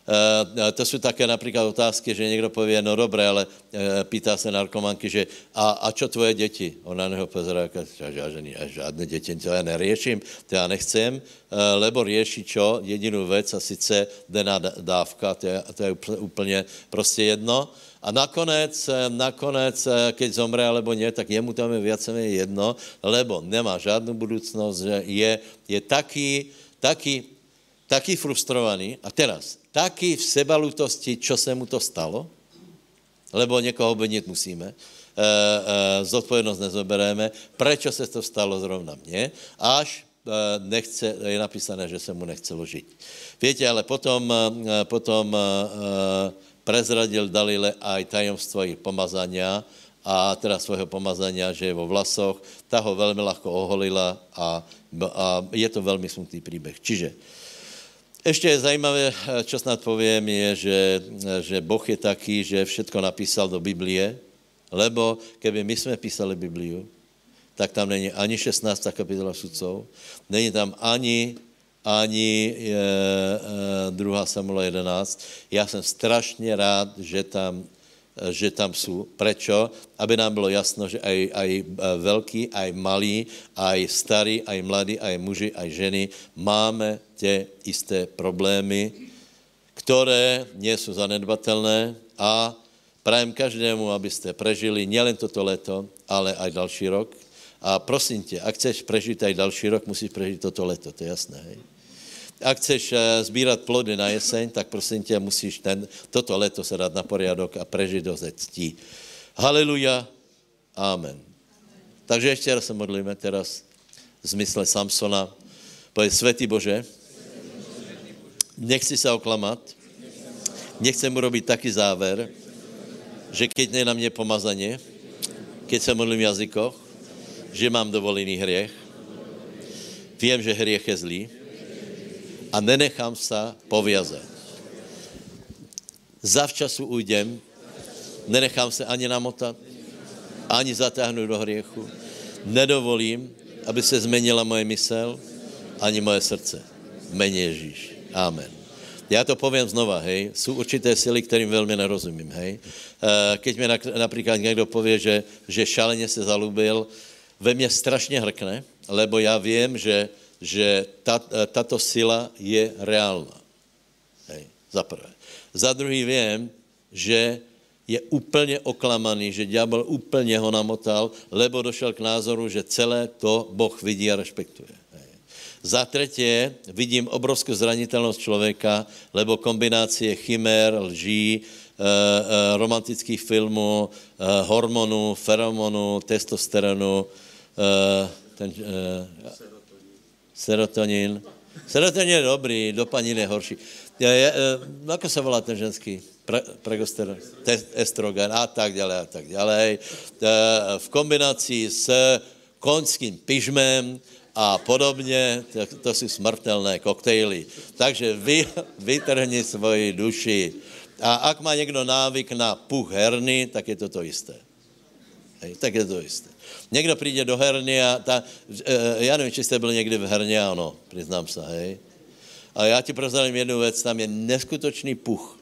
Uh, to jsou také například otázky, že někdo pově, no dobré, ale uh, pýtá se narkomanky, že a, a čo tvoje děti? Ona neho pozerá, žádné, žádné děti, to já nerieším, to já nechcem, uh, lebo rieši čo? Jedinou věc a sice denná dávka, to je, to je úplně prostě jedno. A nakonec, nakonec, keď zomře alebo ne, tak jemu tam je viaceméně jedno, lebo nemá žádnou budoucnost, že je, je taky, taky, taky frustrovaný. A teraz, taky v sebalutosti, čo se mu to stalo, lebo někoho obvinit musíme, e, e, zodpovědnost nezobereme, prečo se to stalo zrovna mně, až e, nechce, je napísané, že se mu nechcelo žít. Víte, ale potom, e, potom e, prezradil Dalile aj tajemstvo jejich pomazania a teda svého pomazania, že je vo vlasoch, ta ho velmi ľahko oholila a, a je to velmi smutný příběh. Čiže ještě je zajímavé, čo snad povím, je, že, že Boh je taký, že všetko napísal do Biblie, lebo keby my jsme písali Bibliu, tak tam není ani 16. kapitola sudcov, není tam ani, ani e, e, 2. Samuela 11. Já jsem strašně rád, že tam že tam jsou. Prečo? Aby nám bylo jasno, že aj, aj e, velký, aj malý, aj starý, aj mladý, aj muži, aj ženy máme tě isté problémy, které nie jsou zanedbatelné a prajem každému, abyste prežili nielen toto leto, ale aj další rok. A prosím tě, ak chceš prežít aj další rok, musíš prežít toto leto, to je jasné. Hej? Ak chceš eh, sbírat plody na jeseň, tak prosím tě, musíš ten, toto leto se dát na poriadok a prežít do ctí. Haleluja. Amen. Takže ještě raz se modlíme teraz v zmysle Samsona. Povedz, světý Bože, nechci se oklamat, nechci mu robit taky záver, že keď ne na mě pomazaně, keď se modlím v jazykoch, že mám dovolený hriech, vím, že hriech je zlý, a nenechám se povězat. Zavčasu ujdem, nenechám se ani namotat, ani zatáhnout do hriechu. Nedovolím, aby se změnila moje mysl, ani moje srdce. Mene Ježíš. Amen. Já to povím znova, hej. Jsou určité síly, kterým velmi nerozumím, hej. Eh, keď mi například někdo pově, že, že šaleně se zalubil, ve mně strašně hrkne, lebo já vím, že že ta, tato sila je reálna. Hej, za prvé. Za druhý vím, že je úplně oklamaný, že ďábel úplně ho namotal, lebo došel k názoru, že celé to Boh vidí a respektuje. Za třetí vidím obrovskou zranitelnost člověka, lebo kombinácie chimér, lží, e, e, romantických filmů, hormonů, feromonu, testosteronu, ten, Serotonin. Serotonin je dobrý, dopanin je horší. Je, je, ako se volá ten ženský? Pre, pregosteron, estrogen a tak dále a tak dále. V kombinaci s koňským pyžmem a podobně, to, to jsou smrtelné koktejly. Takže vy, vytrhni svoji duši. A ak má někdo návyk na puch herny, tak je to to isté. Hej, tak je to isté. Někdo přijde do herny a ta, e, já nevím, či jste byl někdy v herně, ano, přiznám se, hej. A já ti prozradím jednu věc, tam je neskutočný puch.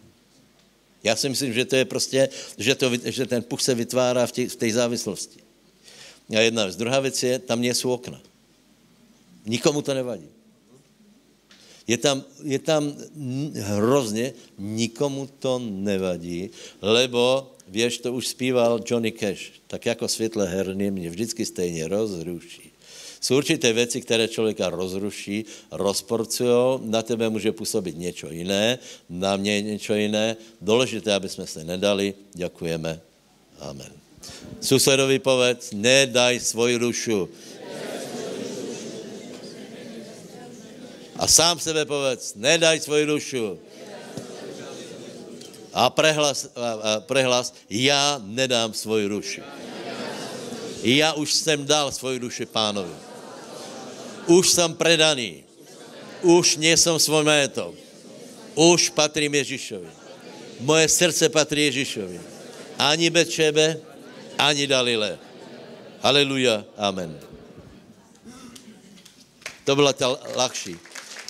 Já si myslím, že to je prostě, že, to, že ten puch se vytvárá v, tě, v té závislosti. A jedna věc. Druhá věc je, tam jsou okna. Nikomu to nevadí. Je tam, je tam hrozně, nikomu to nevadí, lebo Věš, to už zpíval Johnny Cash. Tak jako světle herny mě vždycky stejně rozruší. Jsou určité věci, které člověka rozruší, rozporcují, na tebe může působit něco jiné, na mě něco jiné. Důležité, aby jsme se nedali. Děkujeme. Amen. Susedovi povedz, nedaj svoji dušu. A sám sebe povedz, nedaj svoji dušu a prehlas, a prehlas já nedám svoji duši. Já už jsem dal svoji duši pánovi. Už jsem predaný. Už nejsem svůj majetok. Už patrím Ježíšovi. Moje srdce patří Ježíšovi. Ani Betšebe, ani Dalile. Haleluja. Amen. To byla ta lahší.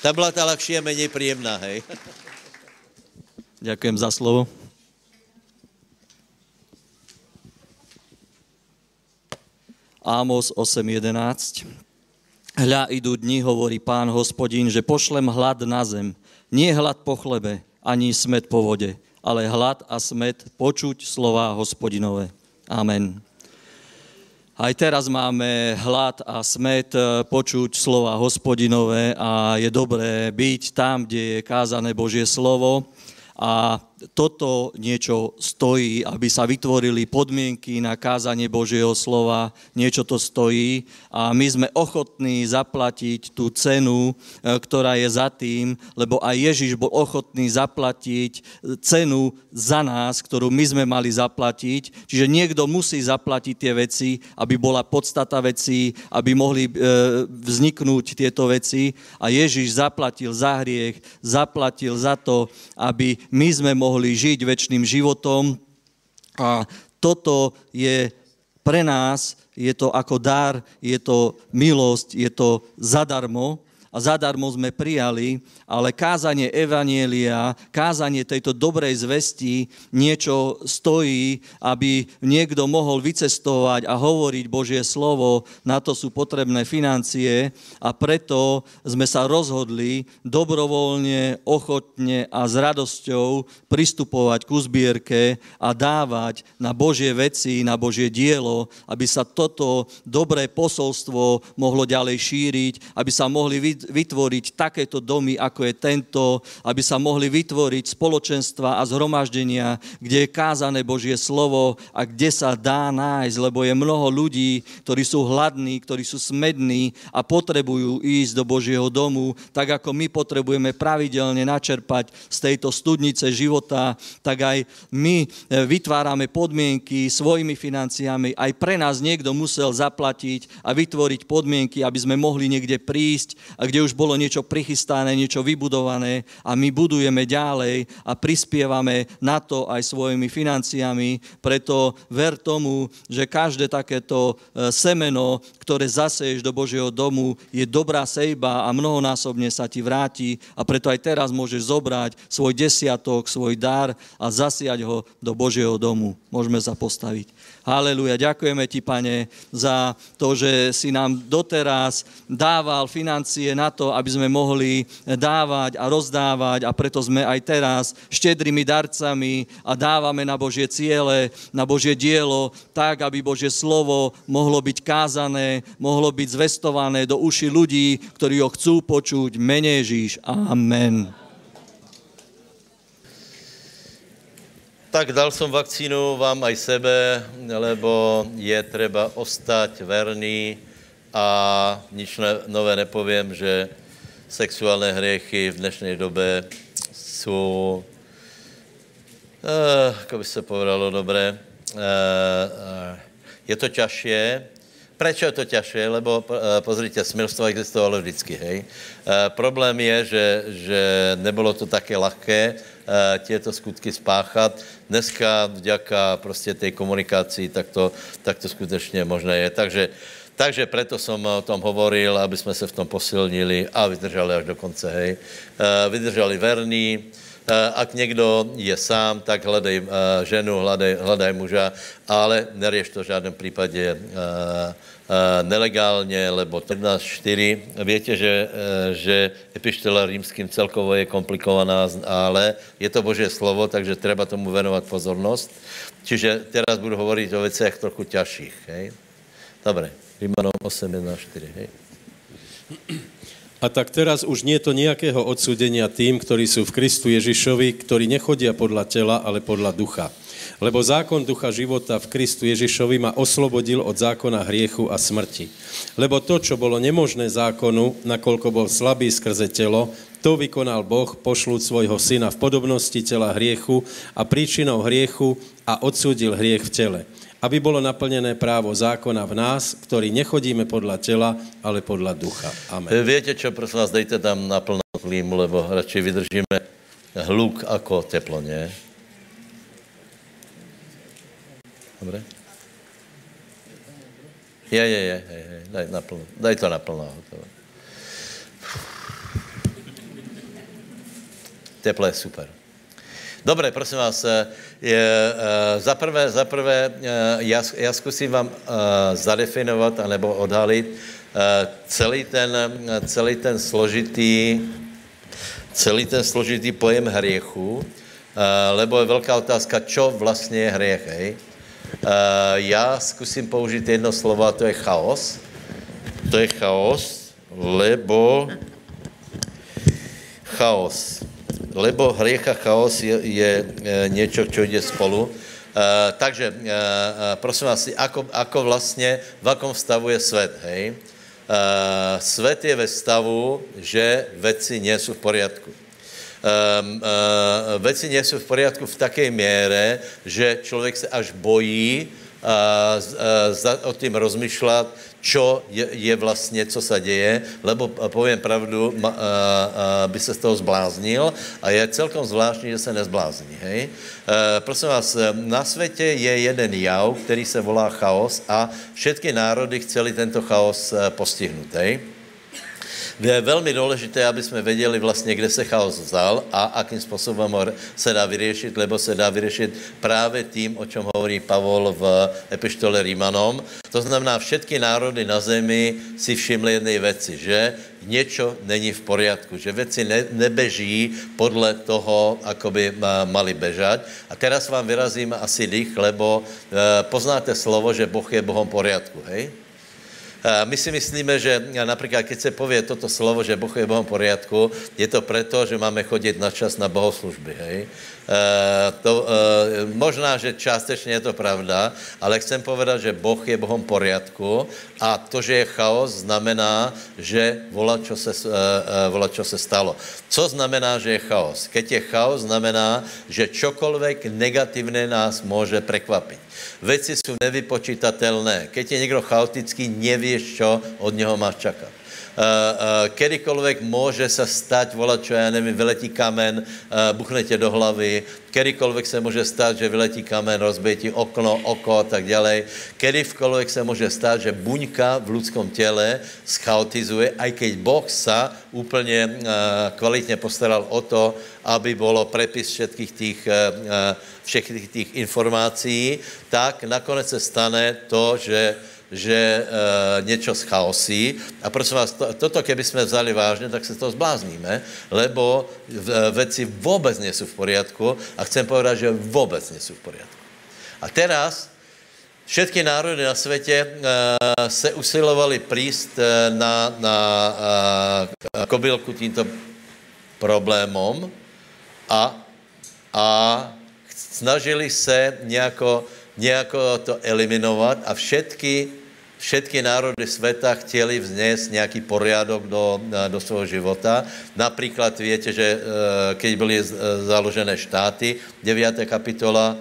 Ta byla ta lahší a méně příjemná, hej. Ďakujem za slovo. Ámos 8.11 Hľa idú dni, hovorí pán hospodín, že pošlem hlad na zem. Nie hlad po chlebe, ani smet po vode, ale hlad a smet počuť slova hospodinové. Amen. Aj teraz máme hlad a smet eh, počuť slova hospodinové a je dobré byť tam, kde je kázané Božie slovo a toto niečo stojí, aby sa vytvorili podmienky na kázanie Božieho slova, niečo to stojí a my sme ochotní zaplatiť tú cenu, e, ktorá je za tým, lebo aj Ježiš bol ochotný zaplatiť cenu za nás, ktorú my sme mali zaplatiť. Čiže niekto musí zaplatiť tie veci, aby bola podstata veci, aby mohli e, vzniknúť tieto veci a Ježiš zaplatil za hriech, zaplatil za to, aby my sme mohli mohli žiť väčšným životom. A toto je pre nás, je to ako dar, je to milosť, je to zadarmo a zadarmo sme prijali, ale kázanie Evanielia, kázanie tejto dobrej zvesti niečo stojí, aby niekto mohol vycestovať a hovoriť Božie slovo, na to sú potrebné financie a preto sme sa rozhodli dobrovoľne, ochotne a s radosťou pristupovať ku zbierke a dávať na Božie veci, na Božie dielo, aby sa toto dobré posolstvo mohlo ďalej šíriť, aby sa mohli vytvoriť takéto domy, ako je tento, aby sa mohli vytvoriť spoločenstva a zhromaždenia, kde je kázané Božie slovo a kde sa dá nájsť, lebo je mnoho ľudí, ktorí sú hladní, ktorí sú smední a potrebujú ísť do Božieho domu, tak ako my potrebujeme pravidelne načerpať z tejto studnice života, tak aj my e, vytvárame podmienky svojimi financiami. Aj pre nás niekto musel zaplatiť a vytvoriť podmienky, aby sme mohli niekde prísť a kde už bolo niečo prichystané, niečo vybudované a my budujeme ďalej a prispievame na to aj svojimi financiami. Preto ver tomu, že každé takéto e, semeno, ktoré zaseješ do Božieho domu, je dobrá sejba a mnohonásobne sa ti vráti a preto aj teraz môžeš zobrať svoj desiatok, svoj dar a zasiať ho do Božieho domu. Môžeme sa postaviť. Haleluja. Ďakujeme ti, pane, za to, že si nám doteraz dával financie na to, aby sme mohli dávať a rozdávať a preto sme aj teraz štedrými darcami a dávame na Božie ciele, na Božie dielo, tak, aby Božie slovo mohlo byť kázané, mohlo byť zvestované do uši ľudí, ktorí ho chcú počuť. Mene Ježíš. Amen. Tak dal som vakcínu vám aj sebe, lebo je treba ostať verný a nič nové nepoviem, že sexuálne hriechy v dnešnej dobe sú, uh, ako by se povedalo dobre, uh, uh, je to ťažšie. Prečo je to ťažšie? Lebo uh, pozrite, smilstvo existovalo vždycky, hej. Uh, problém je, že, že nebolo to také ľahké, Eh, tieto skutky spáchat. Dneska vďaka prostě té komunikaci tak to, tak to skutečně možné je. Takže, takže preto som o tom hovoril, aby jsme se v tom posilnili a vydržali až do konce, hej. Eh, vydržali verní, eh, ak někdo je sám, tak hledej ženu, hledej, hledej muža, ale nerieš to v žádném případě Eh, nelegálně, lebo 13.4. Víte, že, eh, že epištola rímským celkovo je komplikovaná, ale je to Božie slovo, takže treba tomu venovat pozornost. Čiže teraz budu hovoriť o veciach trochu ťažších. Hej? Rímanom 8.1.4. Hej? A tak teraz už nie je to nejakého odsúdenia tým, ktorí sú v Kristu Ježišovi, ktorí nechodia podľa tela, ale podľa ducha. Lebo zákon ducha života v Kristu Ježišovi ma oslobodil od zákona hriechu a smrti. Lebo to, čo bolo nemožné zákonu, nakoľko bol slabý skrze telo, to vykonal Boh, pošľúc svojho syna v podobnosti tela hriechu a príčinou hriechu a odsúdil hriech v tele aby bolo naplnené právo zákona v nás, ktorí nechodíme podľa tela, ale podľa ducha. Amen. Viete čo, prosím vás, dejte tam naplno klímu, lebo radšej vydržíme hluk ako teplo, nie? Dobre? Je, je, je, je, je. Daj, naplno. Daj to naplno. Teple je super. Dobré, prosím vás, je, za prvé, za prvé já, já zkusím vám zadefinovat anebo odhalit celý ten, celý ten složitý celý ten složitý pojem hriechu, lebo je velká otázka, čo vlastně je hriech, hej? Já zkusím použít jedno slovo a to je chaos. To je chaos, lebo chaos. Lebo hriech a chaos je, je něco, co jde spolu. Uh, takže, uh, prosím vás, ako, ako vlastně, v akom stavu je svět, hej? Uh, svět je ve stavu, že věci nejsou v poriadku. Um, uh, věci nejsou v poriadku v také míře, že člověk se až bojí uh, uh, o tím rozmýšlet, čo je, je vlastně, co se děje, lebo povím pravdu, ma, uh, uh, by se z toho zbláznil a je celkom zvláštní, že se nezblázní. Hej? Uh, prosím vás, na světě je jeden jav, který se volá chaos a všetky národy chceli tento chaos postihnout. Hej? Je velmi důležité, aby jsme věděli vlastně, kde se chaos vzal a akým způsobem se dá vyřešit, lebo se dá vyřešit právě tím, o čem hovorí Pavol v epištole Rímanom. To znamená, všetky národy na zemi si všimli jedné věci, že něco není v poriadku, že věci ne, nebeží podle toho, ako by mali bežať. A teraz vám vyrazím asi dých, lebo e, poznáte slovo, že Boh je Bohom poriadku, hej? My si myslíme, že například, keď se pově toto slovo, že Boh je Bohom poriadku, je to proto, že máme chodit na čas na bohoslužby, hej? To, možná, že částečně je to pravda, ale chcem povedat, že Boh je Bohom poriadku a to, že je chaos, znamená, že vola, čo se, vola, čo se stalo. Co znamená, že je chaos? Keď je chaos, znamená, že čokoľvek negatívne nás může prekvapit. Věci jsou nevypočítatelné. Keď je někdo chaotický, nevíš, čo od něho máš čakat. Eh, eh, kedykoľvek může se stať, volat, čo já nevím, vyletí kamen, eh, buchne tě do hlavy, kedykoľvek se může stát, že vyletí kamen, rozbije ti okno, oko a tak dále. Kedykoľvek se může stát, že buňka v ľudskom těle schaotizuje, aj keď Boh sa úplně kvalitně postaral o to, aby bylo prepis všetkých těch, všetkých těch informací, tak nakonec se stane to, že že e, něco schaosí. A prosím vás, to, toto, keby jsme vzali vážně, tak se to zblázníme, lebo e, věci vůbec nejsou v poriadku a chcem povedat, že vůbec nejsou v poriadku. A teraz všetky národy na světě e, se usilovali príst na, na kobylku tímto problémom a, a snažili se nějako, nějako to eliminovat a všetky všetky národy světa chtěli vznést nějaký poriadok do, do svého života. Například víte, že eh, keď byly eh, založené štáty, 9. kapitola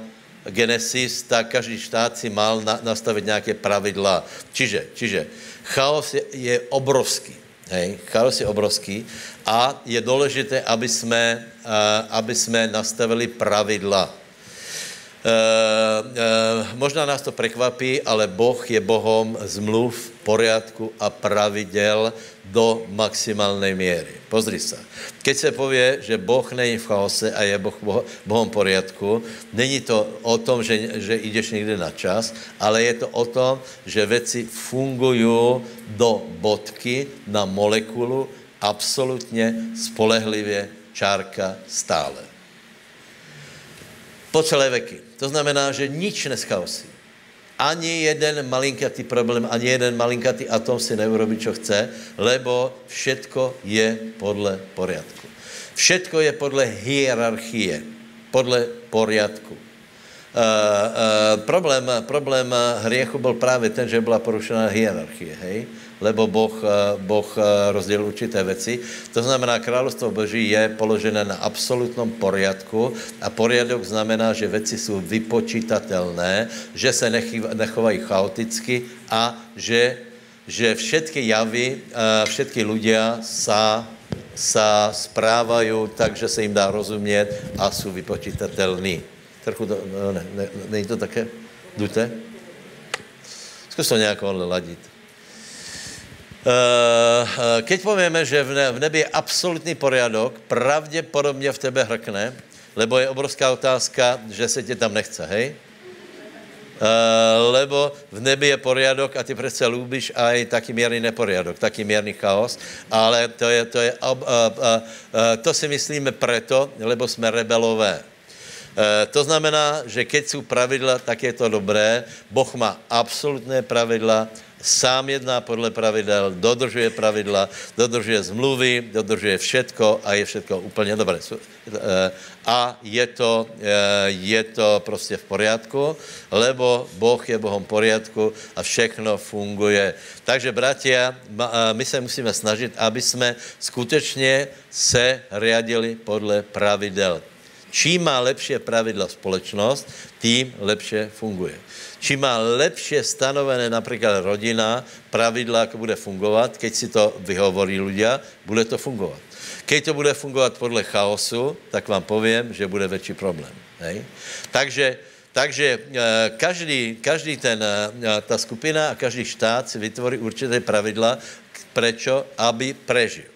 Genesis, tak každý štát si mal na, nastavit nějaké pravidla. Čiže, čiže chaos je, je obrovský. Hej, chaos je obrovský a je důležité, aby jsme, uh, aby jsme nastavili pravidla. Uh, uh, možná nás to prekvapí, ale Boh je Bohom zmluv, poriadku a pravidel do maximálnej míry. Pozri se. Keď se pově, že Boh není v chaose a je Boh Bohom poriadku, není to o tom, že, že jdeš někde na čas, ale je to o tom, že věci fungují do bodky, na molekulu, absolutně spolehlivě, čárka stále. Po celé veky. To znamená, že nič neschaosí. Ani jeden malinkatý problém, ani jeden malinkatý atom si neurobí, čo chce, lebo všetko je podle poriadku. Všetko je podle hierarchie, podle poriadku. Uh, uh, problém, problém hriechu byl právě ten, že byla porušená hierarchie, hej? Lebo boh, eh, boh eh, rozdělil určité věci. To znamená, královstvo Boží je položené na absolutnom poriadku a poriadok znamená, že věci jsou vypočítatelné, že se nechovají chaoticky a že, že všetky javy, eh, všetky ľudia sa, sa správají tak, že se jim dá rozumět a jsou vypočítatelní. Trochu to, ne, ne, není to také? Jděte? Zkus to nějak ladit. Eh, eh, keď povieme, že v nebi je absolutní poriadok, pravděpodobně v tebe hrkne, lebo je obrovská otázka, že se tě tam nechce, hej? Uh, lebo v nebi je poriadok a ty přece lúbíš aj taký mierný neporiadok, taký mierný chaos, ale to, je, to, je, uh, uh, to si myslíme preto, lebo jsme rebelové. To znamená, že keď jsou pravidla, tak je to dobré. Boh má absolutné pravidla, sám jedná podle pravidel, dodržuje pravidla, dodržuje zmluvy, dodržuje všetko a je všetko úplně dobré. Eh, a je to, eh, je to prostě v poriadku, lebo Boh je Bohom poriadku a všechno funguje. Takže, bratia, eh, my se musíme snažit, aby jsme skutečně se riadili podle pravidel. Čím má lepší pravidla společnost, tím lepše funguje. Čím má lepše stanovené například rodina, pravidla, jak bude fungovat, keď si to vyhovorí ľudia, bude to fungovat. Keď to bude fungovat podle chaosu, tak vám povím, že bude větší problém. Hej? Takže, takže eh, každý, každý ten, eh, ta skupina a každý štát si vytvoří určité pravidla, prečo? Aby prežil.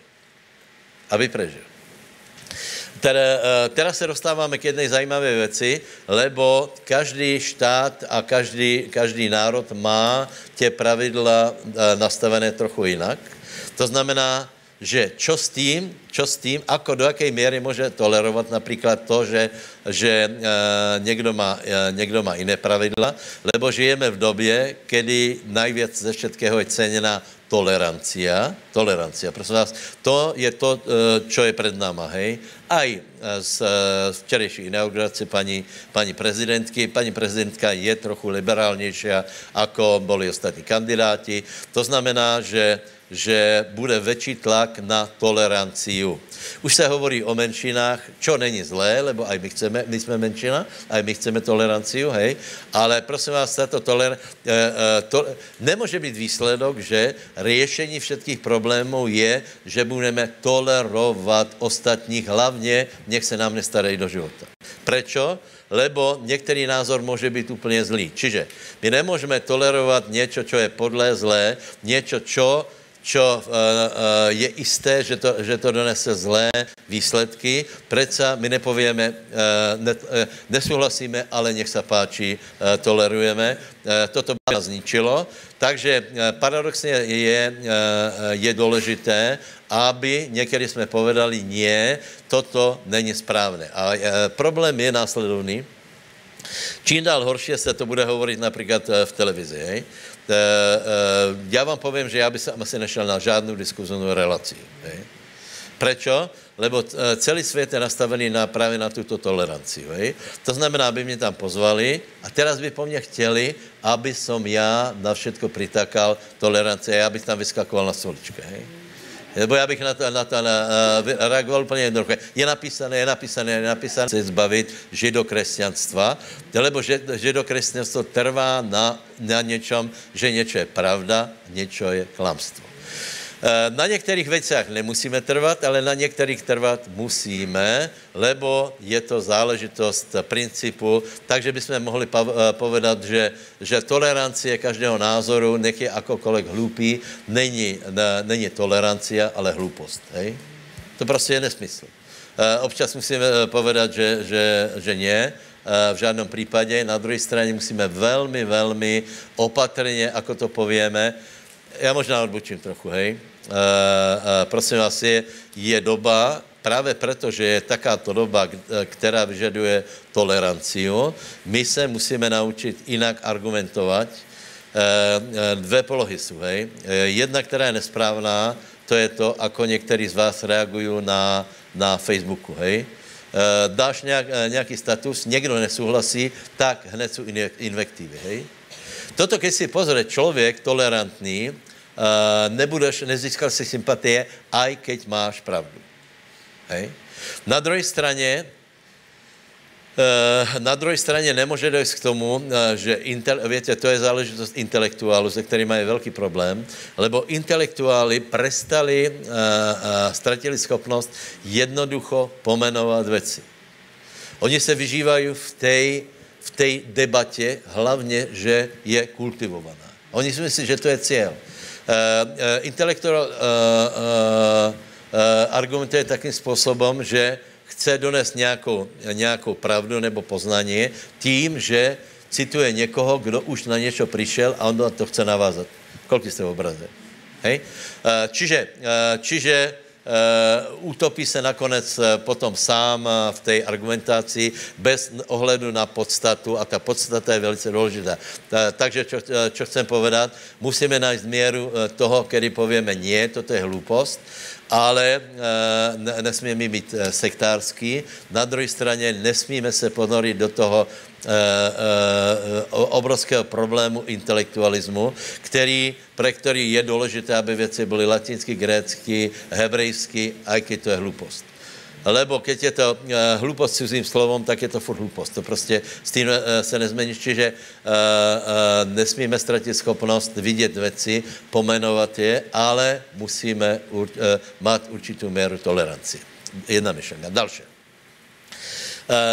Aby prežil. Teda, eh, teraz se dostáváme k jedné zajímavé věci, lebo každý štát a každý, každý národ má tě pravidla eh, nastavené trochu jinak. To znamená, že čo s tím, čo s tím, ako do jaké míry může tolerovat například to, že, že e, někdo, má, e, někdo má jiné pravidla, lebo žijeme v době, kdy nejvíc ze všetkého je ceněná tolerancia, tolerancia, prosím vás, to je to, čo je před náma, hej. Aj z včerejší inaugurace paní, paní prezidentky. Paní prezidentka je trochu liberálnější, ako boli ostatní kandidáti. To znamená, že že bude větší tlak na toleranciu. Už se hovorí o menšinách, čo není zlé, lebo aj my, chceme, my jsme menšina, aj my chceme toleranciu, hej, ale prosím vás, tato toler, eh, eh, to, nemůže být výsledok, že řešení všetkých problémů je, že budeme tolerovat ostatních, hlavně nech se nám nestarají do života. Prečo? Lebo některý názor může být úplně zlý. Čiže my nemůžeme tolerovat něco, čo je podlé zlé, něco, čo čo uh, uh, je isté, že to, že to donese zlé výsledky. Preca my nepovieme, uh, ne, uh, nesouhlasíme, ale nech se páči, uh, tolerujeme. Toto by nás zničilo. Takže paradoxně je, je důležité, aby někdy jsme povedali, nie, toto není správné. A problém je následovný. Čím dál horší se to bude hovorit například v televizi. Hej? Eh, eh, já vám povím, že já bych asi nešel na žádnou diskuzovnou relaci. Hej. Prečo? Lebo eh, celý svět je nastavený na, právě na tuto toleranci. Hej. To znamená, aby mě tam pozvali a teraz by po mně chtěli, aby som já na všetko pritakal toleranci a já bych tam vyskakoval na stoličke. Hej. Nebo já bych na to, na to na, uh, reagoval úplně jednoduše. Je napísané, je napísané, je napísané se zbavit židokresťanstva, lebo židokresťanstvo trvá na, na něčem, že něco je pravda, něco je klamstvo. Eh, na některých věcech nemusíme trvat, ale na některých trvat musíme, lebo je to záležitost principu, takže bychom mohli eh, povedat, že, že tolerancie každého názoru, nech je akokoliv hlupý, není, ne, není tolerancia, ale hlupost. Hej? To prostě je nesmysl. Eh, občas musíme povedat, že, že, že nie, v žádném případě. Na druhé straně musíme velmi, velmi opatrně, ako to povieme, já možná odbočím trochu, hej. Uh, uh, prosím vás, je, je doba, právě proto, že je takáto doba, která vyžaduje toleranciu, my se musíme naučit jinak argumentovat. Dvě polohy jsou, hej. Jedna, která je nesprávná, to je to, ako některý z vás reagují na, na Facebooku, hej. Dáš nějak, nějaký status, někdo nesouhlasí, tak hned jsou invektivy, hej. Toto, když si pozrie člověk tolerantný, nebudeš, nezískal si sympatie, aj keď máš pravdu. Hej? Na druhé straně, uh, na druhé straně nemůže dojít k tomu, uh, že, intel, víte, to je záležitost intelektuálu, se kterým mají velký problém, lebo intelektuáli prestali, ztratili schopnost jednoducho pomenovat věci. Oni se vyžívají v té v té debatě hlavně, že je kultivovaná. Oni si myslí, že to je cíl. Uh, uh, intelektuál uh, argumentuje takým způsobem, že chce donést nějakou, nějakou pravdu nebo poznání tím, že cituje někoho, kdo už na něco přišel a on to chce navázat. Kolik jste v obraze? Hej? Eh, čiže, eh, čiže uh, utopí se nakonec potom sám v té argumentaci bez ohledu na podstatu a ta podstata je velice důležitá. Ta, takže, čo chcem povedat, musíme najít míru toho, který pověme nie, toto je hlupost, ale uh, nesmíme být sektárský. Na druhé straně nesmíme se ponorit do toho uh, uh, obrovského problému intelektualismu, který pre který je důležité, aby věci byly latinsky, grécky, hebrejsky, a když to je hlupost. Lebo keď je to uh, hlupost cizím slovom, tak je to furt hlupost. To prostě s tím uh, se nezmění, čiže uh, uh, nesmíme ztratit schopnost vidět věci, pomenovat je, ale musíme mít určitou míru toleranci. Jedna myšlenka. Další.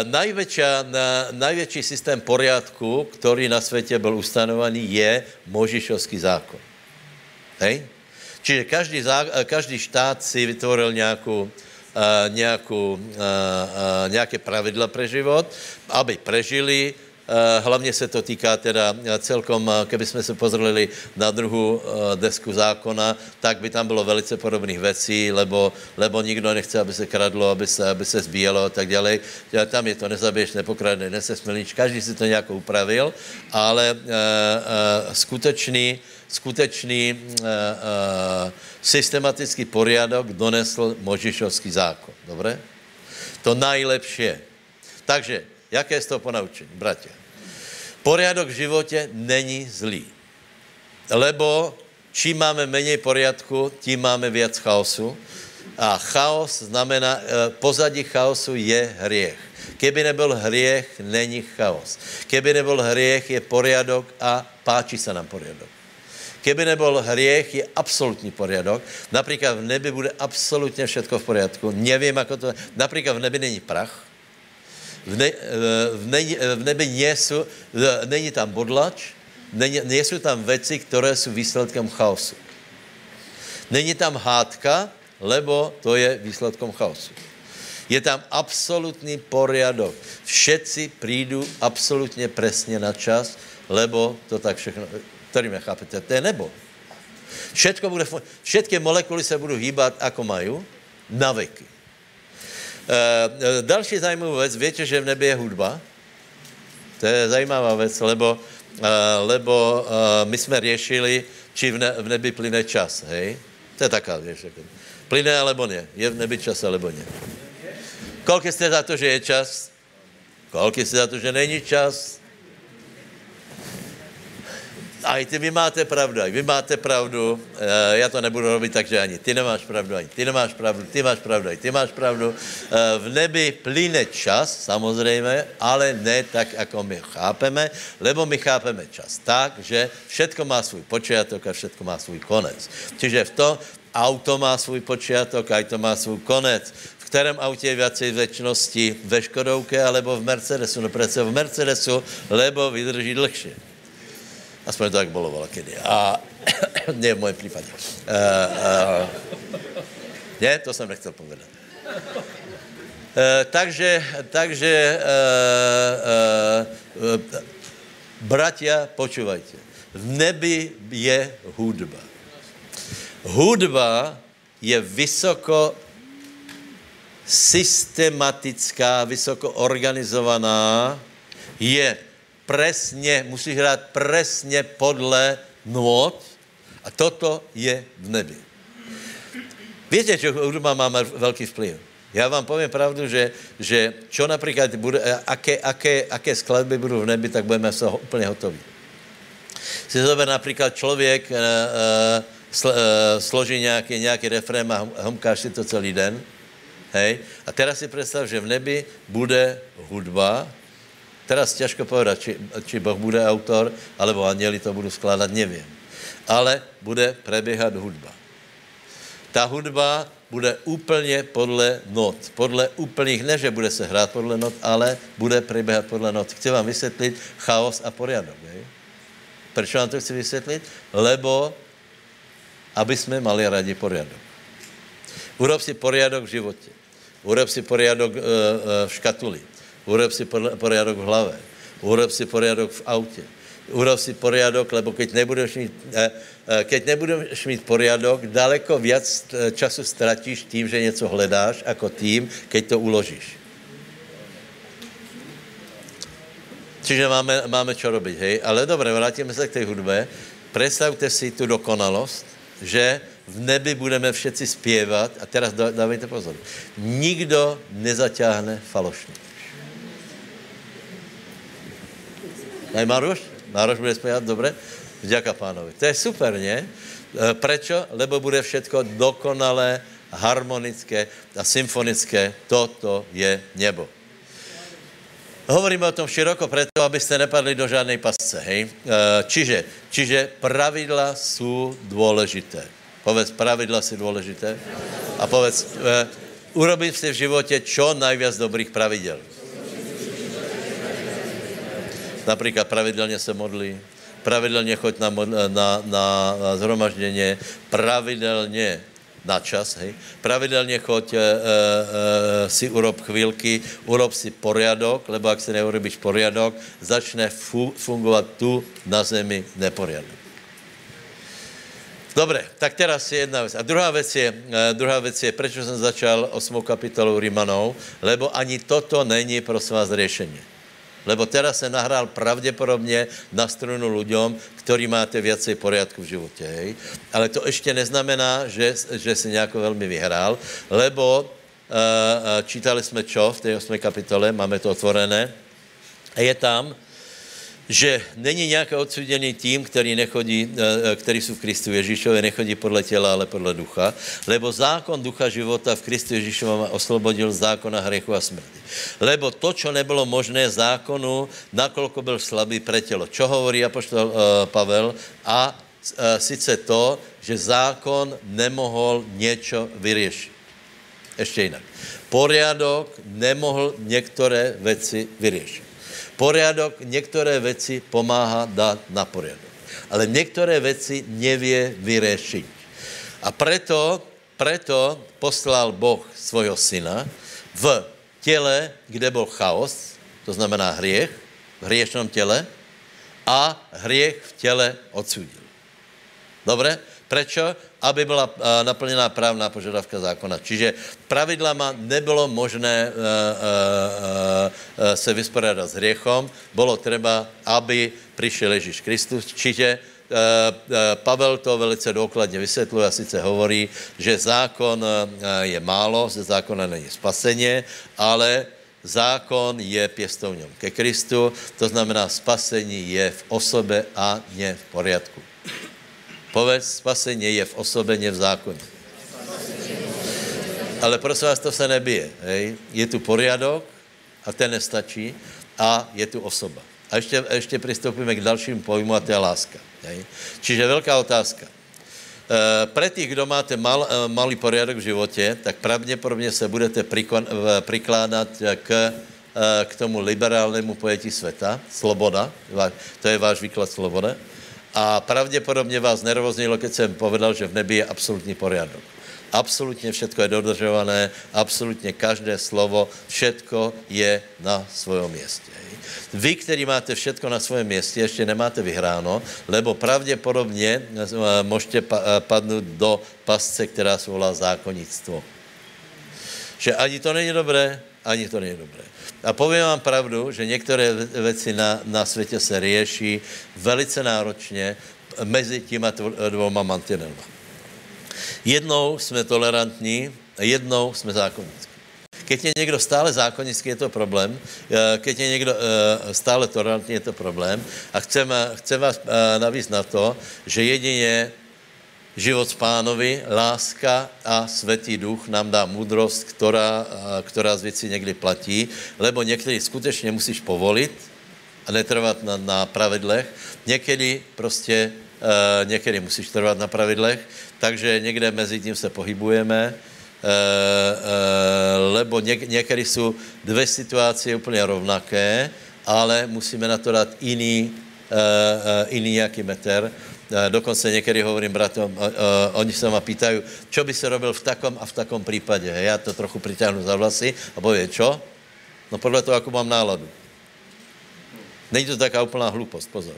Najväčšia, na, systém poriadku, který na světě byl ustanovený, je Možišovský zákon. Hej? Čiže každý, zá, každý štát si vytvoril nějakou, uh, nějakou, uh, uh, nějaké pravidla pro život, aby prežili, hlavně se to týká teda celkom, keby jsme se pozreli na druhou uh, desku zákona, tak by tam bylo velice podobných věcí, lebo, lebo nikdo nechce, aby se kradlo, aby se, aby se zbíjelo a tak dále. Tam je to nezabiješ, nepokradne, nesesmilníš, každý si to nějak upravil, ale skutečný skutečný uh, uh, systematický poriadok donesl Možišovský zákon. Dobré? To najlepší. Takže, jaké je z toho ponaučení, bratě? Poriadok v životě není zlý. Lebo čím máme méně poriadku, tím máme víc chaosu. A chaos znamená, eh, pozadí chaosu je hriech. Keby nebyl hriech, není chaos. Keby nebyl hriech, je poriadok a páči se nám poriadok. Keby nebyl hriech, je absolutní poriadok. Například v nebi bude absolutně všechno v poriadku. Nevím, jak to... Například v nebi není prach. V, ne, v, ne, v nebi nejsou, není tam bodlač, není, nejsou tam věci, které jsou výsledkem chaosu. Není tam hádka, lebo to je výsledkem chaosu. Je tam absolutní poriadok. Všetci přijdou absolutně přesně na čas, lebo to tak všechno který mě chápete, to je nebo. Všetko bude, všetky molekuly se budou hýbat, ako mají, na veky. E, další zajímavá věc, víte, že v nebi je hudba? To je zajímavá věc, lebo, e, lebo e, my jsme řešili, či v, ne, v nebi plyne čas, hej? To je taká věc. Jako- plyne alebo ne? Je v nebi čas alebo ne? Kolik jste za to, že je čas? Kolik jste za to, že není čas? A i ty vy máte pravdu, vy máte pravdu, e, já to nebudu robit, takže ani ty nemáš pravdu, ani ty nemáš pravdu, ty máš pravdu, i ty máš pravdu. E, v nebi plyne čas, samozřejmě, ale ne tak, jako my chápeme, lebo my chápeme čas tak, že všetko má svůj počátek a všetko má svůj konec. Čiže v tom auto má svůj počátek, a to má svůj konec. V kterém autě je viacej věčnosti? Ve Škodovke alebo v Mercedesu? No přece v Mercedesu, lebo vydrží dlhšie. Aspoň to tak bylo kedy. A ne v mém případě. Uh, uh, ne, to jsem nechtěl povedat. Uh, takže, takže uh, uh, bratia, počúvajte. V nebi je hudba. Hudba je vysoko systematická, vysoko organizovaná, je presně, musíš hrát presně podle nôd a toto je v nebi. Víte, že hudba má velký vplyv. Já vám povím pravdu, že, že čo například bude, aké, aké, aké skladby budou v nebi, tak budeme se úplně hotoví. Si zober například člověk uh, sl, uh, složí nějaký, nějaký refrém a humkáš si to celý den. Hej? A teraz si představ, že v nebi bude hudba, Teraz těžko povedat, či, či Boh bude autor, alebo aněli to budu skládat, nevím. Ale bude preběhat hudba. Ta hudba bude úplně podle not. Podle úplných, ne, že bude se hrát podle not, ale bude preběhat podle not. Chci vám vysvětlit chaos a poriadok. Je? Proč vám to chci vysvětlit? Lebo, aby jsme mali rádi poriadok. Urob si poriadok v životě. urob si poriadok e, e, v škatuli, urob si poriadok v hlave, urob si poriadok v autě, urob si poriadok, lebo keď nebudeš mít, eh, eh, keď nebudeš mít poriadok, daleko viac eh, času ztratíš tím, že něco hledáš, jako tím, keď to uložíš. Čiže máme, máme čo robiť, hej? Ale dobré, vrátíme se k té hudbe. Představte si tu dokonalost, že v nebi budeme všetci zpěvat, a teraz dávejte pozor, nikdo nezaťáhne falošně. Aj Maroš? Maroš bude zpěvat, dobře? Vďaka pánovi. To je super, ne? E, prečo? Lebo bude všetko dokonalé, harmonické a symfonické. Toto je nebo. Hovoríme o tom široko preto, abyste nepadli do žádnej pasce, hej? E, čiže, čiže pravidla jsou důležité. Povedz, pravidla jsou důležité. A povedz, uh, urobím si v životě čo najviac dobrých pravidel. Například pravidelně se modlí, pravidelně choď na, na, na, na zhromažděně, pravidelně na čas, hej. Pravidelně choď, e, e, si urob chvílky, urob si poriadok, lebo ak si neurobíš poriadok, začne fu, fungovat tu na zemi neporiadok. Dobre, tak teraz je jedna věc. A druhá věc je, uh, druhá věc je, proč jsem začal osmou kapitolu Rimanov, lebo ani toto není prosím vás řešení. Lebo teraz se nahrál pravděpodobně na strunu ľuďom, který máte viacej poriadku v životě. Hej? Ale to ještě neznamená, že, že si nějak velmi vyhrál, lebo uh, čítali jsme čo v té 8. kapitole, máme to otvorené, je tam, že není nějaké odsuděný tým, který, nechodí, eh, eh, který jsou v Kristu Ježíšově, nechodí podle těla, ale podle ducha, lebo zákon ducha života v Kristu Ježíšově oslobodil zákona hřechu a smrti. Lebo to, čo nebylo možné zákonu, nakolko byl slabý pre tělo. Čo hovorí apoštol uh, Pavel? A sice to, že zákon nemohl něco vyřešit. Ještě jinak. Poriadok nemohl některé věci vyřešit. Poriadok některé věci pomáhá dát na poriadok. Ale některé věci nevě vyřešit. A preto, preto poslal Boh svojho syna v těle, kde byl chaos, to znamená hriech, v hriešnom těle, a hriech v těle odsudil. Dobre? Prečo? Aby byla uh, naplněná právná požadavka zákona. Čiže pravidlama nebylo možné uh, uh, se vysporádat s hriechom, bylo třeba, aby přišel Ježíš Kristus. Čiže Pavel to velice důkladně vysvětluje a sice hovorí, že zákon je málo, ze zákona není spaseně, ale zákon je pěstovňom ke Kristu, to znamená spasení je v osobe a ne v poriadku. Povedz, spasení je v osobě, ne v zákoně. Ale prosím vás, to se nebije. Hej? Je tu poriadok a ten nestačí a je tu osoba. A ještě, ještě přistoupíme k dalším pojmu a to je láska. Hej? Čiže velká otázka. E, pre tých, kdo máte mal, e, malý poriadok v životě, tak pravděpodobně se budete prikon, e, prikládat k, k tomu liberálnému pojetí světa, sloboda, to je váš výklad sloboda, a pravděpodobně vás nervoznilo, když jsem povedal, že v nebi je absolutní poriadok. Absolutně všetko je dodržované, absolutně každé slovo, všetko je na svém městě. Vy, který máte všetko na svém městě, ještě nemáte vyhráno, lebo pravděpodobně eh, můžete eh, padnout do pasce, která se volá zákonnictvo. Že ani to není dobré, ani to není dobré. A povím vám pravdu, že některé věci na, na světě se řeší velice náročně mezi těma dvoma mantinelma. Jednou jsme tolerantní jednou jsme zákonnickí. Keď je někdo stále zákonický, je to problém. Eh, keď je někdo eh, stále tolerantní, je to problém. A chcem, chcem vás eh, navíc na to, že jedině život s pánovi, láska a světý duch nám dá moudrost, která, která z věcí někdy platí, lebo některý skutečně musíš povolit a netrvat na, na pravidlech. Někdy prostě, uh, někdy musíš trvat na pravidlech, takže někde mezi tím se pohybujeme, uh, uh, lebo něk, někdy jsou dvě situace úplně rovnaké, ale musíme na to dát jiný, jiný jaký meter dokonce někdy hovorím bratom, oni se ma pýtají, čo by se robil v takom a v takom případě. Já to trochu přitáhnu za vlasy a povím, čo? No podle toho, jako mám náladu. Není to taká úplná hlupost, pozor.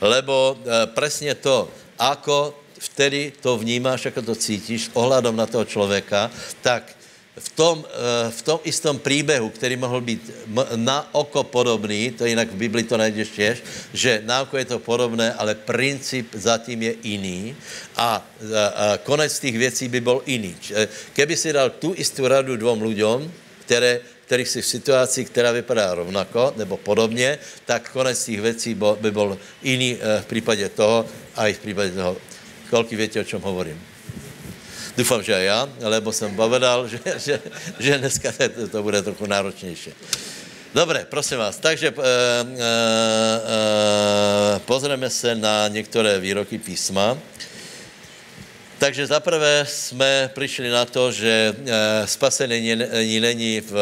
Lebo uh, presně to, ako vtedy to vnímáš, jako to cítíš, ohledom na toho člověka, tak v tom, eh, v tom istom příběhu, který mohl být na oko podobný, to jinak v Bibli to najdeš těž, že na oko je to podobné, ale princip zatím je jiný a, a konec těch věcí by byl jiný. Eh, keby si dal tu istou radu dvou lidem, které, kterých si v situaci, která vypadá rovnako nebo podobně, tak konec těch věcí by byl jiný eh, v případě toho a i v případě toho. Kolik víte, o čem hovorím? Doufám, že já, lebo jsem povedal, že, že, že dneska to, to bude trochu náročnější. Dobré, prosím vás. Takže e, e, e, pozrieme se na některé výroky písma. Takže zaprvé jsme přišli na to, že spasení není, v,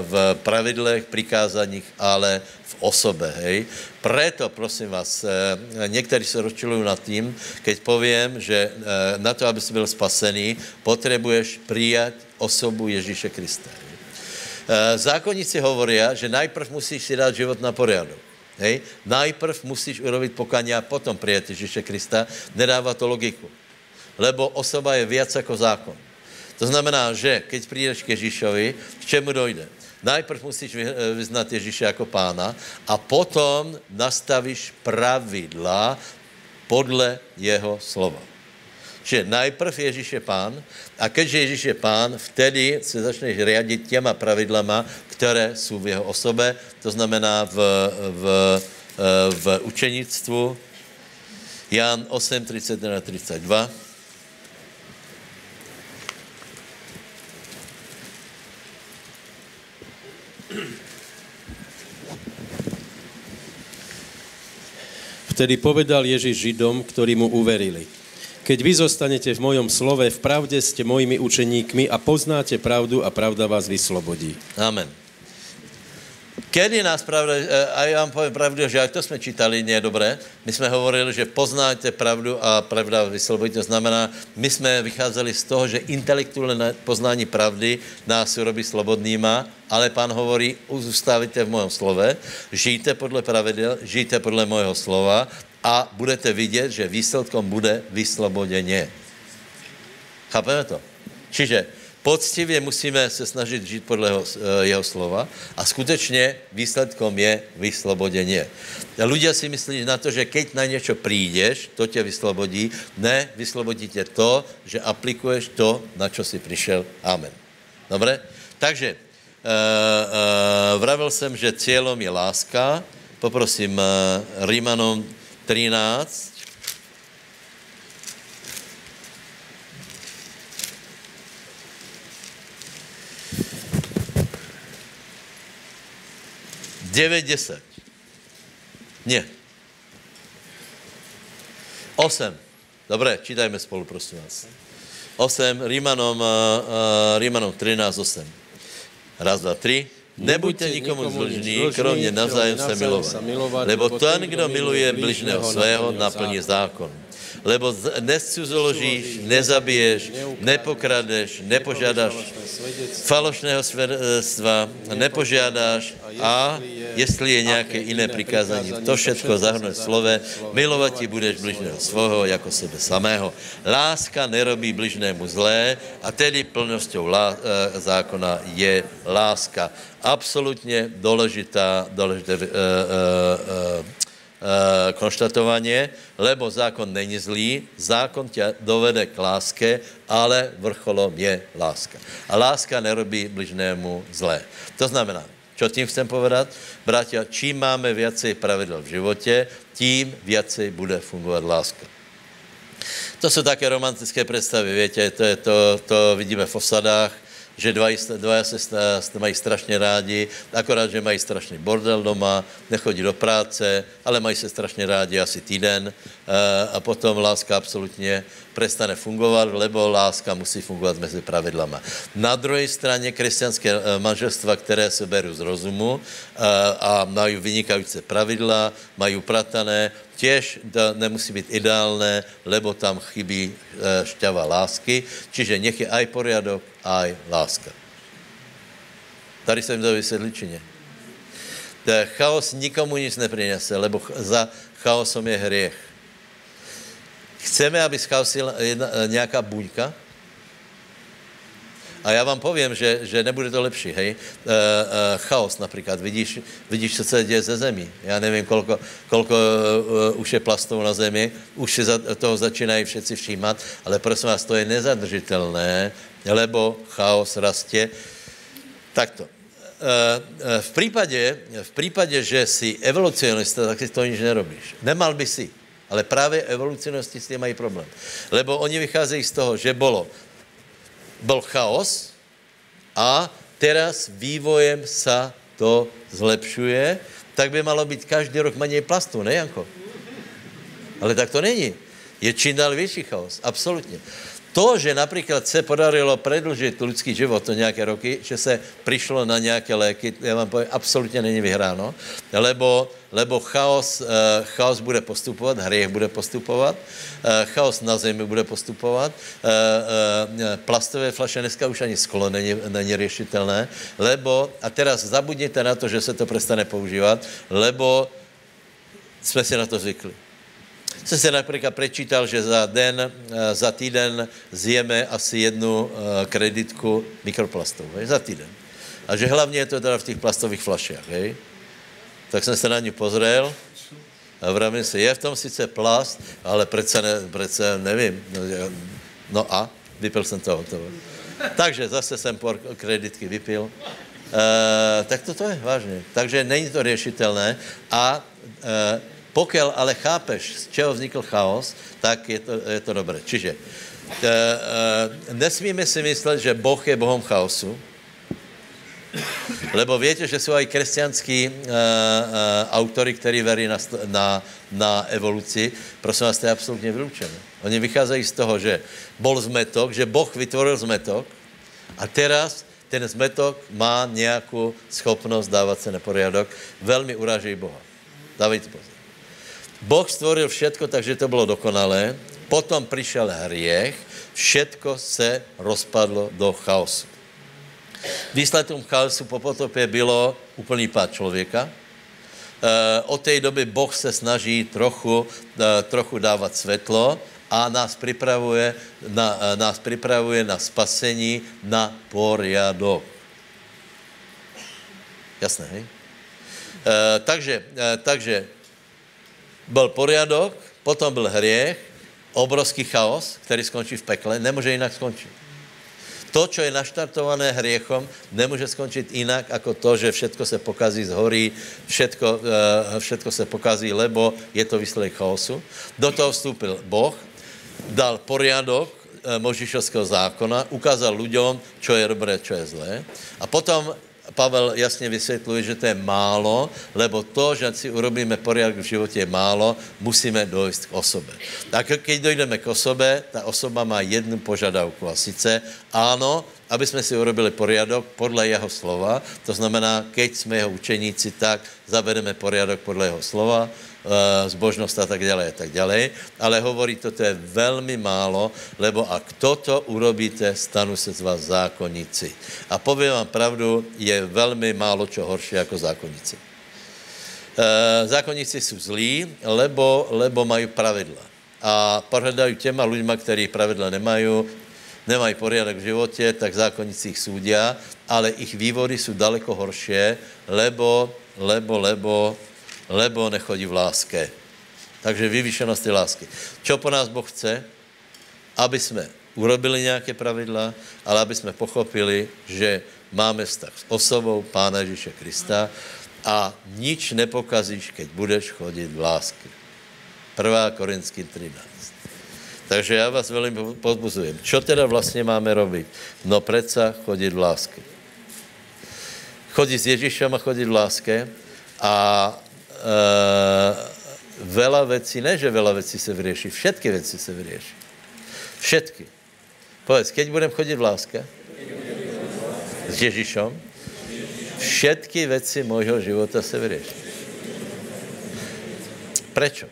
v pravidlech, přikázaních, ale osobe, hej. Preto, prosím vás, eh, někteří se rozčilují nad tím, keď povím, že eh, na to, aby si byl spasený, potřebuješ přijat osobu Ježíše Krista. Eh, zákonníci hovorí, že najprv musíš si dát život na poriadok. Hej? Najprv musíš urobit pokaně a potom přijat Ježíše Krista. Nedává to logiku. Lebo osoba je víc jako zákon. To znamená, že keď přijdeš k Ježíšovi, k čemu dojde? Najprv musíš eh, vyznat Ježíše jako pána a potom nastavíš pravidla podle jeho slova. Čiže najprv Ježíš je pán a keďže Ježíš je pán, vtedy se začneš riadit těma pravidlama, které jsou v jeho osobe, to znamená v, v, eh, v učenictvu. Jan 8, 31 32. Vtedy povedal Ježíš Židom, ktorí mu uverili. Keď vy zostanete v mojom slove, v pravde ste mojimi učeníkmi a poznáte pravdu a pravda vás vyslobodí. Amen. Kedy nás pravda, eh, a já vám povím pravdu, že jak to jsme čítali, nie je dobré. My jsme hovorili, že poznáte pravdu a pravda vyslobodí. To znamená, my jsme vycházeli z toho, že intelektuálne poznání pravdy nás urobí slobodnýma, ale pán hovorí, zůstávajte v mojom slove, žijte podle pravidel, žijte podle mojho slova a budete vidět, že výsledkom bude vysloboděně. Chápeme to? Čiže poctivě musíme se snažit žít podle jeho, eh, jeho slova a skutečně výsledkom je vysloboděně. Ľudia si myslí na to, že keď na něco přijdeš, to tě vyslobodí. Ne, vyslobodí tě to, že aplikuješ to, na čo si přišel. Amen. Dobre? Takže, uh, uh, vravil jsem, že cílem je láska. Poprosím uh, Rímanom 13, 9, 10. Ne. 8. Dobré, čítajme spolu, prosím vás. 8, Rímanom, uh, Rímanom 13, 8. Raz, dva, tři. Nebuďte nikomu zložní, kromě navzájem se milovat. Lebo ten, kdo miluje bližného svého, naplní zákon lebo nescuzoložíš, nezabiješ, nepokradeš, nepožádáš falošného svědectva, nepožádáš a jestli je nějaké jiné přikázání, to všechno zahrnuje slove, milovat ti budeš bližného svého jako sebe samého. Láska nerobí bližnému zlé a tedy plností lá, e, zákona je láska. Absolutně důležitá, důležité uh, uh, uh, Eh, konštatovaně, lebo zákon není zlý, zákon tě dovede k láske, ale vrcholom je láska. A láska nerobí bližnému zlé. To znamená, čo tím chcem povedat? Bratia, čím máme viacej pravidel v životě, tím viacej bude fungovat láska. To jsou také romantické představy, větě, to, je to, to vidíme v osadách, že dva, dva se mají strašně rádi, akorát, že mají strašný bordel doma, nechodí do práce, ale mají se strašně rádi asi týden a potom láska absolutně prestane fungovat, lebo láska musí fungovat mezi pravidlama. Na druhé straně křesťanské eh, manželstva, které se berou z rozumu eh, a mají vynikající pravidla, mají upratané, těž nemusí být ideálné, lebo tam chybí šťava lásky, čiže nech je aj poriadok, aj láska. Tady jsem to vysvětličině. Chaos nikomu nic neprinese, lebo za chaosom je hriech. Chceme, aby schaosil nějaká buňka, a já vám povím, že, že nebude to lepší, hej. E, e, chaos například, vidíš, vidíš, co se děje ze zemí. Já nevím, kolko, kolko e, už je plastů na zemi, už si za, toho začínají všetci všímat, ale prosím vás, to je nezadržitelné, lebo chaos rastě. Takto. V případě, v případě, že jsi evolucionista, tak si to nič nerobíš. Nemal by si. Ale právě evolucionisti s tím mají problém. Lebo oni vycházejí z toho, že bylo byl chaos a teraz vývojem sa to zlepšuje, tak by malo být každý rok méně plastu, ne Janko? Ale tak to není. Je čím dál větší chaos, absolutně. To, že například se podarilo predlžit lidský život o nějaké roky, že se přišlo na nějaké léky, já vám povím, absolutně není vyhráno, lebo, lebo chaos, uh, chaos bude postupovat, hriech bude postupovat, uh, chaos na zemi bude postupovat, uh, plastové flaše dneska už ani sklo není, není řešitelné, lebo, a teraz zabudněte na to, že se to přestane používat, lebo jsme si na to zvykli. Jsem se například prečítal, že za den, eh, za týden zjeme asi jednu eh, kreditku mikroplastů, hej, za týden. A že hlavně je to teda v těch plastových flaších, hej. Tak jsem se na ní pozrel a vravím si, je v tom sice plast, ale přece, ne, přece nevím. No, no a? Vypil jsem to hotovo. Takže zase jsem por kreditky vypil. E, tak to, to je vážně. Takže není to řešitelné a e, pokud ale chápeš, z čeho vznikl chaos, tak je to, je to dobré. Čiže e, e, nesmíme si myslet, že Boh je Bohom chaosu, lebo víte, že jsou i křesťanský e, e, autory, kteří verí na, na, na evoluci. Prosím vás, to je absolutně vylučené. Oni vycházejí z toho, že bol zmetok, že Boh vytvoril zmetok a teraz ten zmetok má nějakou schopnost dávat se na poriadok. Velmi urážejí Boha. Dávejte pozor. Boh stvoril všetko, takže to bylo dokonalé. Potom přišel hriech, všetko se rozpadlo do chaosu. Výsledkem chaosu po potopě bylo úplný pád člověka. E, od té doby Boh se snaží trochu, e, trochu dávat světlo a nás připravuje na, e, nás připravuje na spasení, na poriadok. Jasné, hej? Takže, takže byl poriadok, potom byl hriech, obrovský chaos, který skončí v pekle, nemůže jinak skončit. To, co je naštartované hriechom, nemůže skončit jinak, jako to, že všetko se pokazí, zhorí, všetko, uh, všetko se pokazí, lebo je to výsledek chaosu. Do toho vstoupil Boh, dal poriadok uh, Možišovského zákona, ukázal lidem, čo je dobré, čo je zlé. A potom Pavel jasně vysvětluje, že to je málo, lebo to, že si urobíme poriadok v životě je málo, musíme dojít k osobě. Tak když dojdeme k osobě, ta osoba má jednu požadavku a sice ano, aby jsme si urobili poriadok podle jeho slova, to znamená, keď jsme jeho učeníci, tak zavedeme poriadok podle jeho slova, zbožnost a tak dále tak dále, ale hovorí, toto je velmi málo, lebo a kdo to urobíte, stanu se z vás zákonníci. A povím vám pravdu, je velmi málo čo horší jako zákonníci. Eh, zákonníci jsou zlí, lebo, lebo mají pravidla. A pořadají těma lidma, kteří pravidla nemají, nemají poriadek v životě, tak zákonníci ich súdia, ale ich vývody jsou daleko horšie, lebo, lebo, lebo lebo nechodí v láske. Takže vyvýšenost je lásky. Čo po nás Boh chce? Aby jsme urobili nějaké pravidla, ale aby jsme pochopili, že máme vztah s osobou Pána Ježíše Krista a nič nepokazíš, keď budeš chodit v lásky. 1. Korinským 13. Takže já vás velmi pozbuzujem. Čo teda vlastně máme robit? No predsa chodit v láske. Chodit s Ježíšem a chodit v láske a veľa vecí, ne, že veľa vecí se vyrieší, všetky věci se vyrieší. Všetky. Povedz, keď budem chodit v láske s Ježíšem, všetky věci mojho života se vyrieší. Prečo?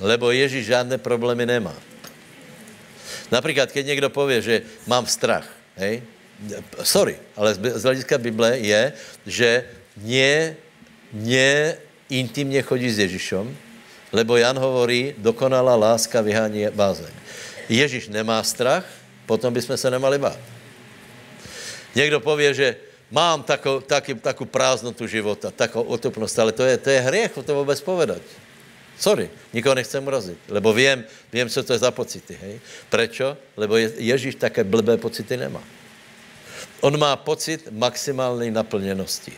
Lebo Ježíš žádné problémy nemá. Například, keď někdo pově, že mám strach, hej, sorry, ale z hlediska Bible je, že nie, nie intimně chodí s Ježíšem, lebo Jan hovorí, dokonalá láska vyhání bázeň. Ježíš nemá strach, potom bychom se nemali bát. Někdo pově, že mám takovou, taky, takovou prázdnotu života, takovou otupnost, ale to je, to je hriech to vůbec povedať. Sorry, nikoho nechcem urazit, lebo vím, vím, co to je za pocity, hej. Prečo? Lebo Ježíš také blbé pocity nemá. On má pocit maximální naplněnosti.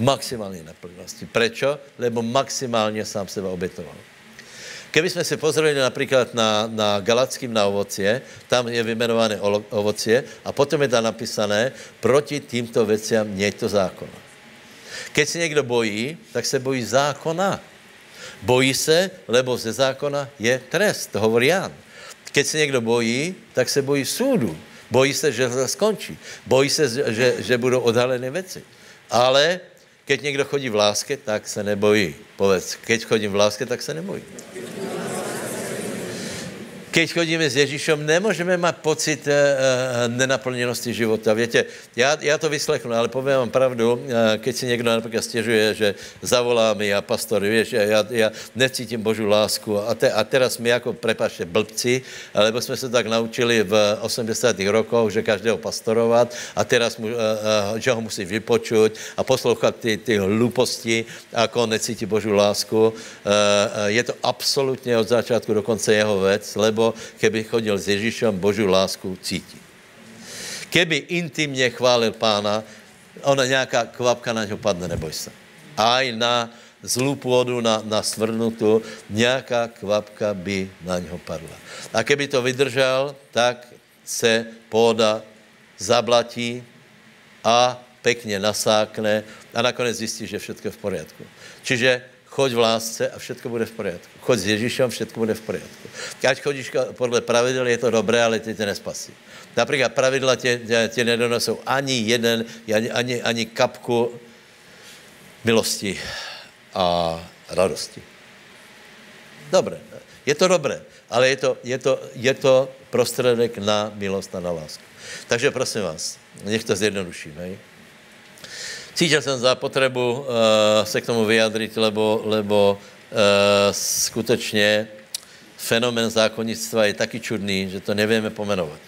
Maximální naplněnosti. Prečo? Lebo maximálně sám seba obětoval. Keby jsme se pozreli například na, na Galackým na ovocie, tam je vymenované ovocie a potom je tam napísané, proti týmto věciam nie to zákona. Keď se někdo bojí, tak se bojí zákona. Bojí se, lebo ze zákona je trest, to hovorí Jan. Keď se někdo bojí, tak se bojí súdu. Bojí se, že to skončí. Bojí se, že, že budou odhalené věci. Ale keď někdo chodí v láske, tak se nebojí. Povedz, keď chodím v láske, tak se nebojí keď chodíme s Ježíšem, nemůžeme mít pocit uh, nenaplněnosti života. Víte, já, já to vyslechnu, ale povím vám pravdu, uh, keď si někdo například stěžuje, že zavolá mi a pastor, víš, já, já necítím Božu lásku a, te, a teraz my jako, prepašte, blbci, lebo jsme se tak naučili v 80. rokoch, že každého pastorovat a teraz mu, uh, uh, že ho musí vypočuť a poslouchat ty, ty hluposti, jako necítí Božu lásku. Uh, uh, je to absolutně od začátku do konce jeho věc, lebo nebo keby chodil s Ježíšem, Boží lásku cítí. Keby intimně chválil pána, ona nějaká kvapka na něho padne, neboj se. Aj na zlou půdu, na, na svrnutu, nějaká kvapka by na něho padla. A keby to vydržel, tak se půda zablatí a pekně nasákne a nakonec zjistí, že všechno je v poriadku. Čiže choď v lásce a všechno bude v pořádku. Choď s Ježíšem, všechno bude v pořádku. Ať chodíš podle pravidel, je to dobré, ale ty tě nespasí. Například pravidla tě, tě, tě nedonesou ani jeden, ani, ani, ani kapku milosti a radosti. Dobré. Je to dobré, ale je to, je to, je to prostředek na milost a na lásku. Takže prosím vás, nech to zjednoduším. Hej? Cítil jsem za potřebu uh, se k tomu vyjadřit, lebo, lebo uh, skutečně fenomen zákonnictva je taky čudný, že to nevíme pomenovat.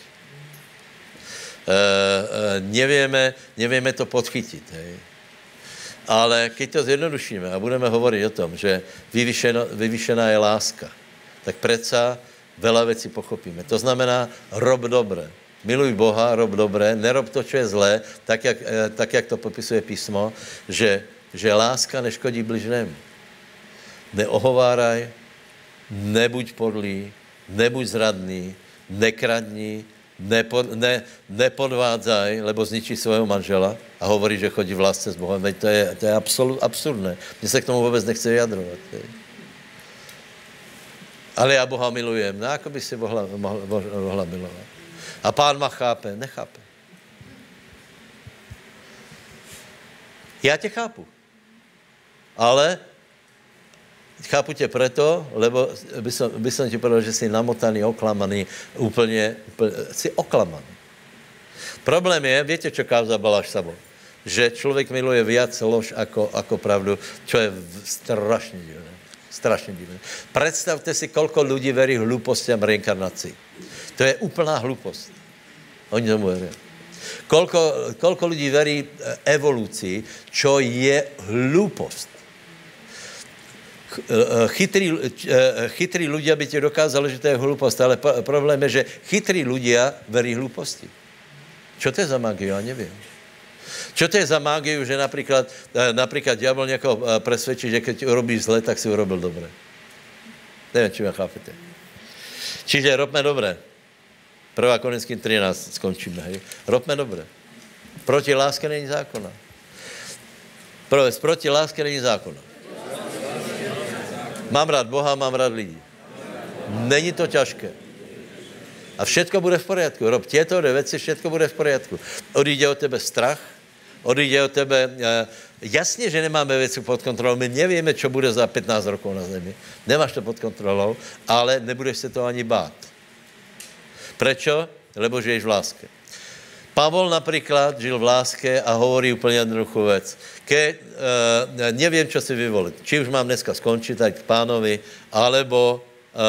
Uh, uh, nevíme, nevíme to podchytit. Hej. Ale když to zjednodušíme a budeme hovorit o tom, že vyvyšeno, vyvyšená je láska, tak přece veľa věcí pochopíme. To znamená, rob dobré miluj Boha, rob dobré, nerob to, co je zlé, tak jak, eh, tak, jak to popisuje písmo, že, že láska neškodí bližnému. Neohováraj, nebuď podlý, nebuď zradný, nekradni, nepo, ne, nepodvádzaj, lebo zničí svého manžela a hovorí, že chodí v lásce s Bohem. Veď to je, to je absolut, absurdné. Mně se k tomu vůbec nechce vyjadrovat. Ale já Boha milujem. No, jako by si Boha, mohla milovat. A pán ma chápe, nechápe. Já tě chápu. Ale chápu tě proto, lebo by som, by som ti povedal, že jsi namotaný, oklamaný, úplně, úplně jsi oklamaný. Problém je, víte, čo kázal Baláš Sabo? Že člověk miluje viac lož ako, ako pravdu, čo je strašně divné. Strašně divné. Představte si, kolko lidí verí hlupostiam reinkarnací. To je úplná hlupost. Oni tomu verí. Kolko, kolko lidí verí eh, evoluci, čo je hlupost. Eh, chytrý, eh, chytrý ľudia by ti dokázali, že to je hlupost, ale problém je, že chytrý ľudia verí hluposti. Čo to je za magiu? Já nevím. Čo to je za mágiu, že například, například diabol někoho presvědčí, že keď urobíš zle, tak si urobil dobré. Nevím, či mě chápete. Čiže robme dobré. 1. Korinským 13 skončíme, hej. Robme dobré. Proti láske není zákona. Prvé, proti láske není zákona. Mám rád Boha, mám rád lidi. Není to těžké. A všetko bude v poriadku. Rob těto věci, všetko bude v poriadku. Odjde od tebe strach, odjde od tebe... Eh, jasně, že nemáme věci pod kontrolou. My nevíme, co bude za 15 rokov na zemi. Nemáš to pod kontrolou, ale nebudeš se to ani bát. Prečo? Lebo žiješ v láske. Pavol například žil v láske a hovorí úplně jednoduchou věc. Ke, uh, nevím, co si vyvolit. Či už mám dneska skončit tak k pánovi, alebo, uh,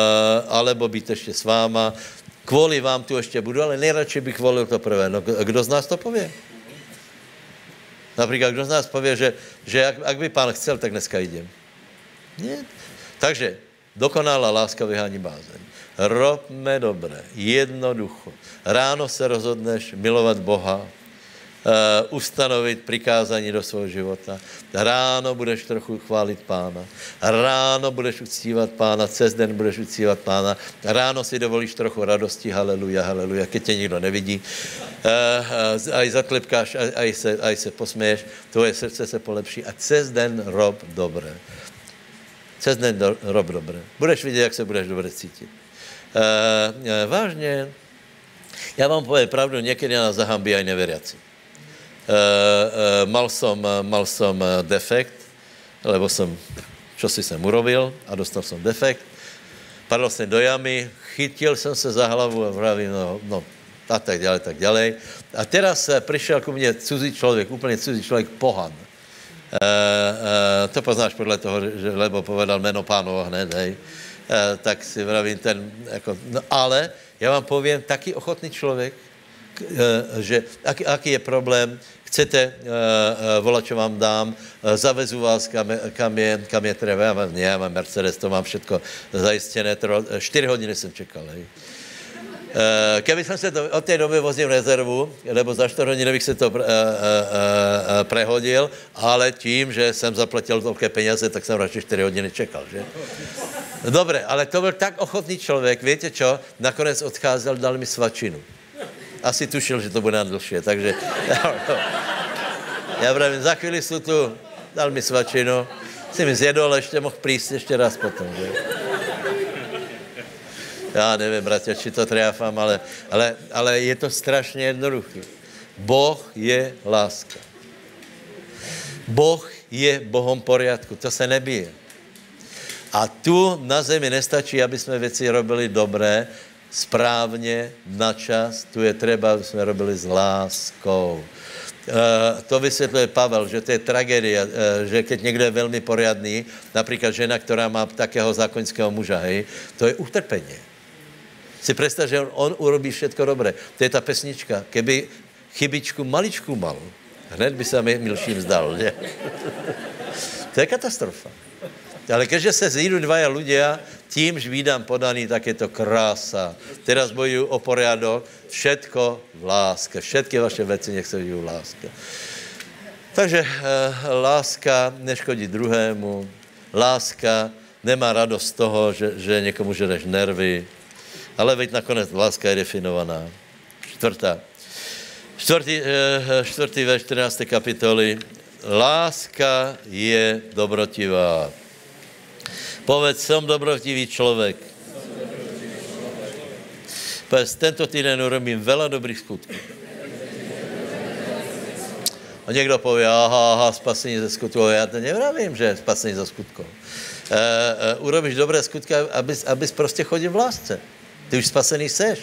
alebo být ještě s váma. Kvůli vám tu ještě budu, ale nejradši bych volil to prvé. No, kdo z nás to pově? Například, kdo z nás pově, že, že jak, jak by pán chcel, tak dneska jdem. Nie. Takže dokonalá láska vyhání bázeň. Robme dobré, jednoducho. Ráno se rozhodneš milovat Boha, uh, ustanovit přikázání do svého života. Ráno budeš trochu chválit pána. Ráno budeš uctívat pána, cez den budeš uctívat pána. Ráno si dovolíš trochu radosti, haleluja, haleluja, keď tě nikdo nevidí. Uh, uh, aj zaklepkáš, aj, aj, se, aj se posměješ, tvoje srdce se polepší a cez den rob dobré. Cez den do, rob dobré. Budeš vidět, jak se budeš dobře cítit. Uh, uh, vážně, já vám povím pravdu, někdy nás zahambí aj neveriaci. Uh, uh, mal som, mal som defekt, lebo som, čo si jsem urobil a dostal jsem defekt. Padl jsem do jamy, chytil jsem se za hlavu a vravím, no, no a tak dále, tak dále. A teraz přišel ku mně cizí člověk, úplně cizí člověk, pohan. Uh, uh, to poznáš podle toho, že, lebo povedal jméno pánova hned, hej. Uh, tak si vravím ten, jako, no ale já vám povím, taky ochotný člověk, že aký, aký je problém, chcete uh, uh, volat, čo vám dám, zavezu vás, kam, kam, je, kam je treba. Já mám, ne, já mám Mercedes, to mám všechno zajistené. Čtyři hodiny jsem čekal. Hej. Keby jsem se to, od té doby vozil rezervu, nebo za 4 hodiny bych se to uh, uh, uh, prehodil, ale tím, že jsem zaplatil velké peněze, tak jsem radši 4 hodiny čekal, že? Dobre, ale to byl tak ochotný člověk, víte čo? Nakonec odcházel, dal mi svačinu asi tušil, že to bude na dlhšie, takže já pravím, za chvíli jsou tu, dal mi svačinu, si mi zjedol, ještě mohl prísť ještě raz potom, že? Já nevím, bratě, či to triafám, ale, ale, ale je to strašně jednoduché. Boh je láska. Boh je Bohom poriadku, to se nebije. A tu na zemi nestačí, aby jsme věci robili dobré, správně, na čas, tu je třeba, aby jsme robili s láskou. Uh, to vysvětluje Pavel, že to je tragédia, uh, že keď někdo je velmi poriadný, například žena, která má takého zákonského muža, hej, to je utrpení. Si představ, že on, on urobí všetko dobré. To je ta pesnička. Keby chybičku maličku mal, hned by se mi milším zdal, že? to je katastrofa. Ale keďže se zjídu dvaja ľudia, tímž výdám podaný, tak je to krása. Teraz bojuju o poriadok, všetko v láske. Všetky vaše věci nech se v láske. Takže e, láska neškodí druhému, láska nemá radost z toho, že, že někomu žereš nervy, ale veď nakonec láska je definovaná. Čtvrtá. Čtvrtý, e, čtvrtý ve 14. kapitoli. Láska je dobrotivá. Povedz, jsem dobrotivý člověk. Povedz, tento týden urobím veľa dobrých skutků. A někdo pově, aha, aha, spasení ze skutků. Já to nevravím, že spasení ze skutků. E, e, urobíš dobré skutky, abys, abys prostě chodil v lásce. Ty už spasený seš.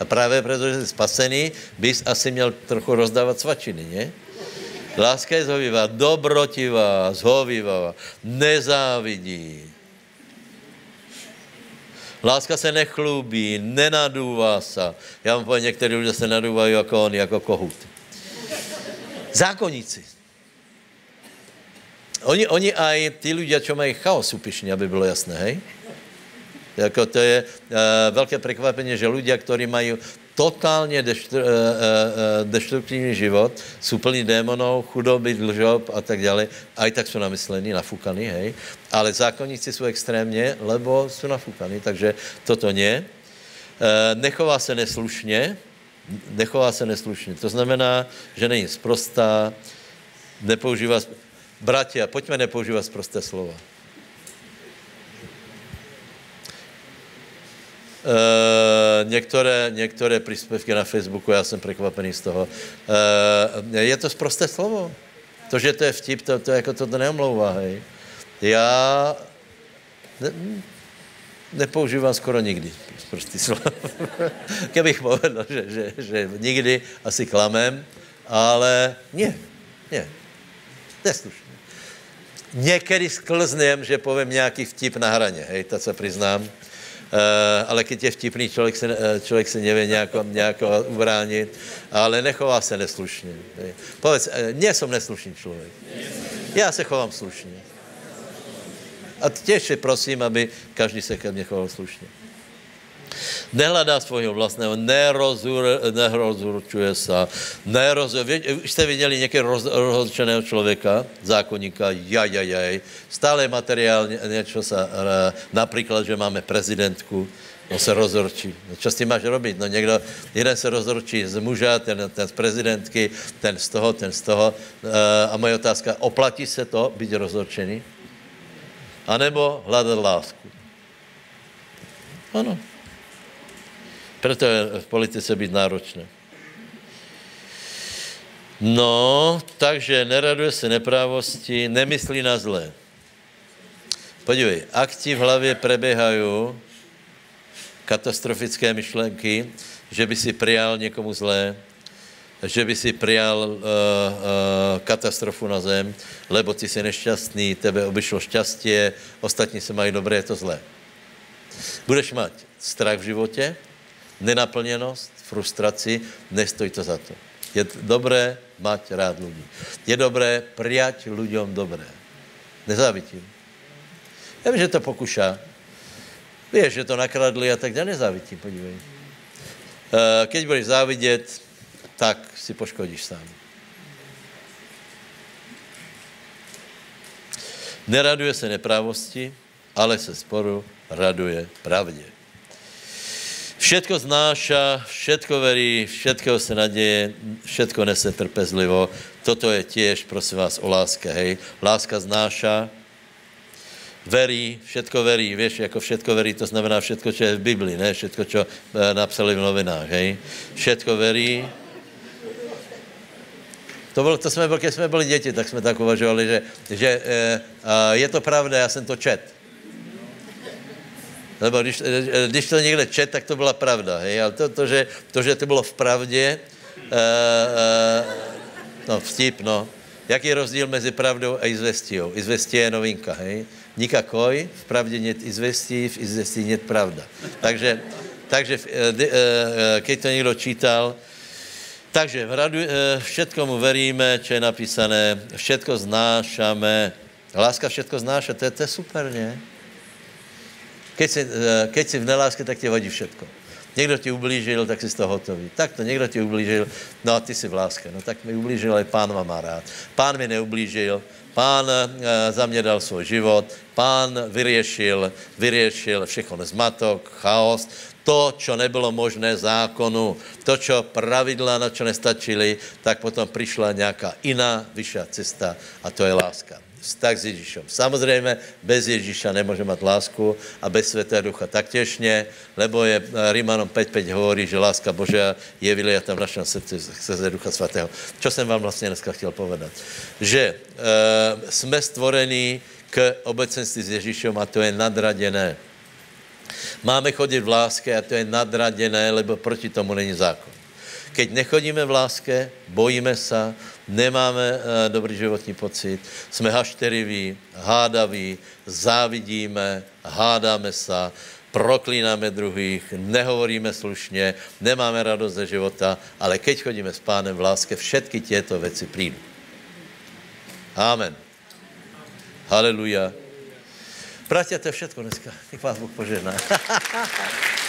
A právě protože jsi spasený, bys asi měl trochu rozdávat svačiny, ne? Láska je zhovivá, dobrotivá, zhovivá, nezávidí. Láska se nechlubí, nenadůvá se. Já vám povím, některý lidé se nadůvají jako oni, jako kohut. Zákonníci. Oni, oni aj ty lidé, čo mají chaos upišně, aby bylo jasné, hej? Jako to je uh, velké překvapení, že lidé, kteří mají totálně deštru, uh, uh, destruktivní život, jsou plní démonů, chudoby, dlžob a tak dále, a i tak jsou namyslení, nafukaní, hej. Ale zákonníci jsou extrémně, lebo jsou nafukaní, takže toto nie. Uh, nechová se neslušně, nechová se neslušně. To znamená, že není sprostá, nepoužívá... Bratia, pojďme nepoužívat sprosté slova. Některé, některé příspěvky na Facebooku, já jsem překvapený z toho. Uh, je to sprosté slovo. To, že to je vtip, to, to jako to neomlouvá, hej. Já ne, nepoužívám skoro nikdy prostý slovo. Kdybych povedal, že, že, že nikdy asi klamem, ale ne, ne, neslušně. Někdy sklznem, že povím nějaký vtip na hraně, hej, to se přiznám. Uh, ale když je vtipný, člověk se, uh, člověk se nevě nějako, nějako ubránit, ale nechová se neslušně. Povedz, nie jsem neslušný člověk. Já se chovám slušně. A těž prosím, aby každý se ke mně choval slušně. Nehledá svého vlastného, nerozur, nerozurčuje se, nerozur, jste viděli někdy roz, rozhodčeného člověka, zákonníka, jaj, stále materiálně něco se, například, že máme prezidentku, No se rozhorčí. No, čo s tím máš robit? No někdo, jeden se rozhorčí z muža, ten, ten z prezidentky, ten z toho, ten z toho. E, a moje otázka, oplatí se to být rozhorčený? A nebo hledat lásku? Ano. Proto je v politice být náročné. No, takže neraduje se neprávosti, nemyslí na zlé. Podívej, ak ti v hlavě preběhají katastrofické myšlenky, že by si prijal někomu zlé, že by si prijal uh, uh, katastrofu na zem, lebo ty jsi nešťastný, tebe obyšlo šťastie, ostatní se mají dobré, je to zlé. Budeš mít strach v životě, nenaplněnost, frustraci, nestojí to za to. Je dobré mať rád lidí. Je dobré prijať lidem dobré. Nezávitím. Já vím, že to pokušá. Víš, že to nakradli a tak dále, nezávitím, podívej. Eh, keď budeš závidět, tak si poškodíš sám. Neraduje se neprávosti, ale se sporu raduje pravdě. Všetko znáša, všetko verí, všetko se naděje, všetko nese trpezlivo. Toto je těž, prosím vás, o láske, hej. Láska znáša, verí, všetko verí, víš, jako všetko verí, to znamená všetko, co je v Biblii, ne všetko, co e, napsali v novinách, hej. Všetko verí. To, bylo, to jsme, když jsme byli děti, tak jsme tak uvažovali, že, že e, e, je to pravda, já jsem to čet. Lebo když, eh, když to někde čet, tak to byla pravda. Hej? Ale to, to, že, to, že to bylo v pravdě, uh, uh, no vtip, no. Jaký je rozdíl mezi pravdou a izvestiou? Izvestie je novinka, hej? Nikakoj, v pravdě net izvestí, v izvestí net pravda. Takže, takže uh, keď to někdo čítal, takže radu, uh, všetkomu veríme, čo je napísané, všetko znášame. Láska všetko znáša, to je, to je super, ne? Keď si, eh, keď si v neláske, tak tě vadí všetko. Někdo ti ublížil, tak si z toho hotový. Tak to někdo ti ublížil, no a ty si v láske. No tak mi ublížil, ale pán ma má rád. Pán mi neublížil, pán e, za mě dal svůj život, pán vyřešil, vyřešil všechno zmatok, chaos, to, čo nebylo možné zákonu, to, čo pravidla, na čo nestačili, tak potom přišla nějaká jiná vyšší cesta a to je láska vztah s Ježíšem. Samozřejmě bez Ježíša nemůže mít lásku a bez Světého Ducha taktěž ne, lebo je eh, Rímanom 5.5 hovorí, že láska Božia je vylijata v našem srdci skrze Ducha Svatého. Čo jsem vám vlastně dneska chtěl povedat? Že e, jsme stvorení k obecenství s Ježíšem a to je nadradené. Máme chodit v láske a to je nadradené, lebo proti tomu není zákon. Keď nechodíme v láske, bojíme se, nemáme uh, dobrý životní pocit, jsme hašteriví, hádaví, závidíme, hádáme se, proklínáme druhých, nehovoríme slušně, nemáme radost ze života, ale keď chodíme s pánem v láske, všetky těto věci přijdou. Amen. Haleluja. Bratia, to je všetko dneska. Nech vás Bůh požehná.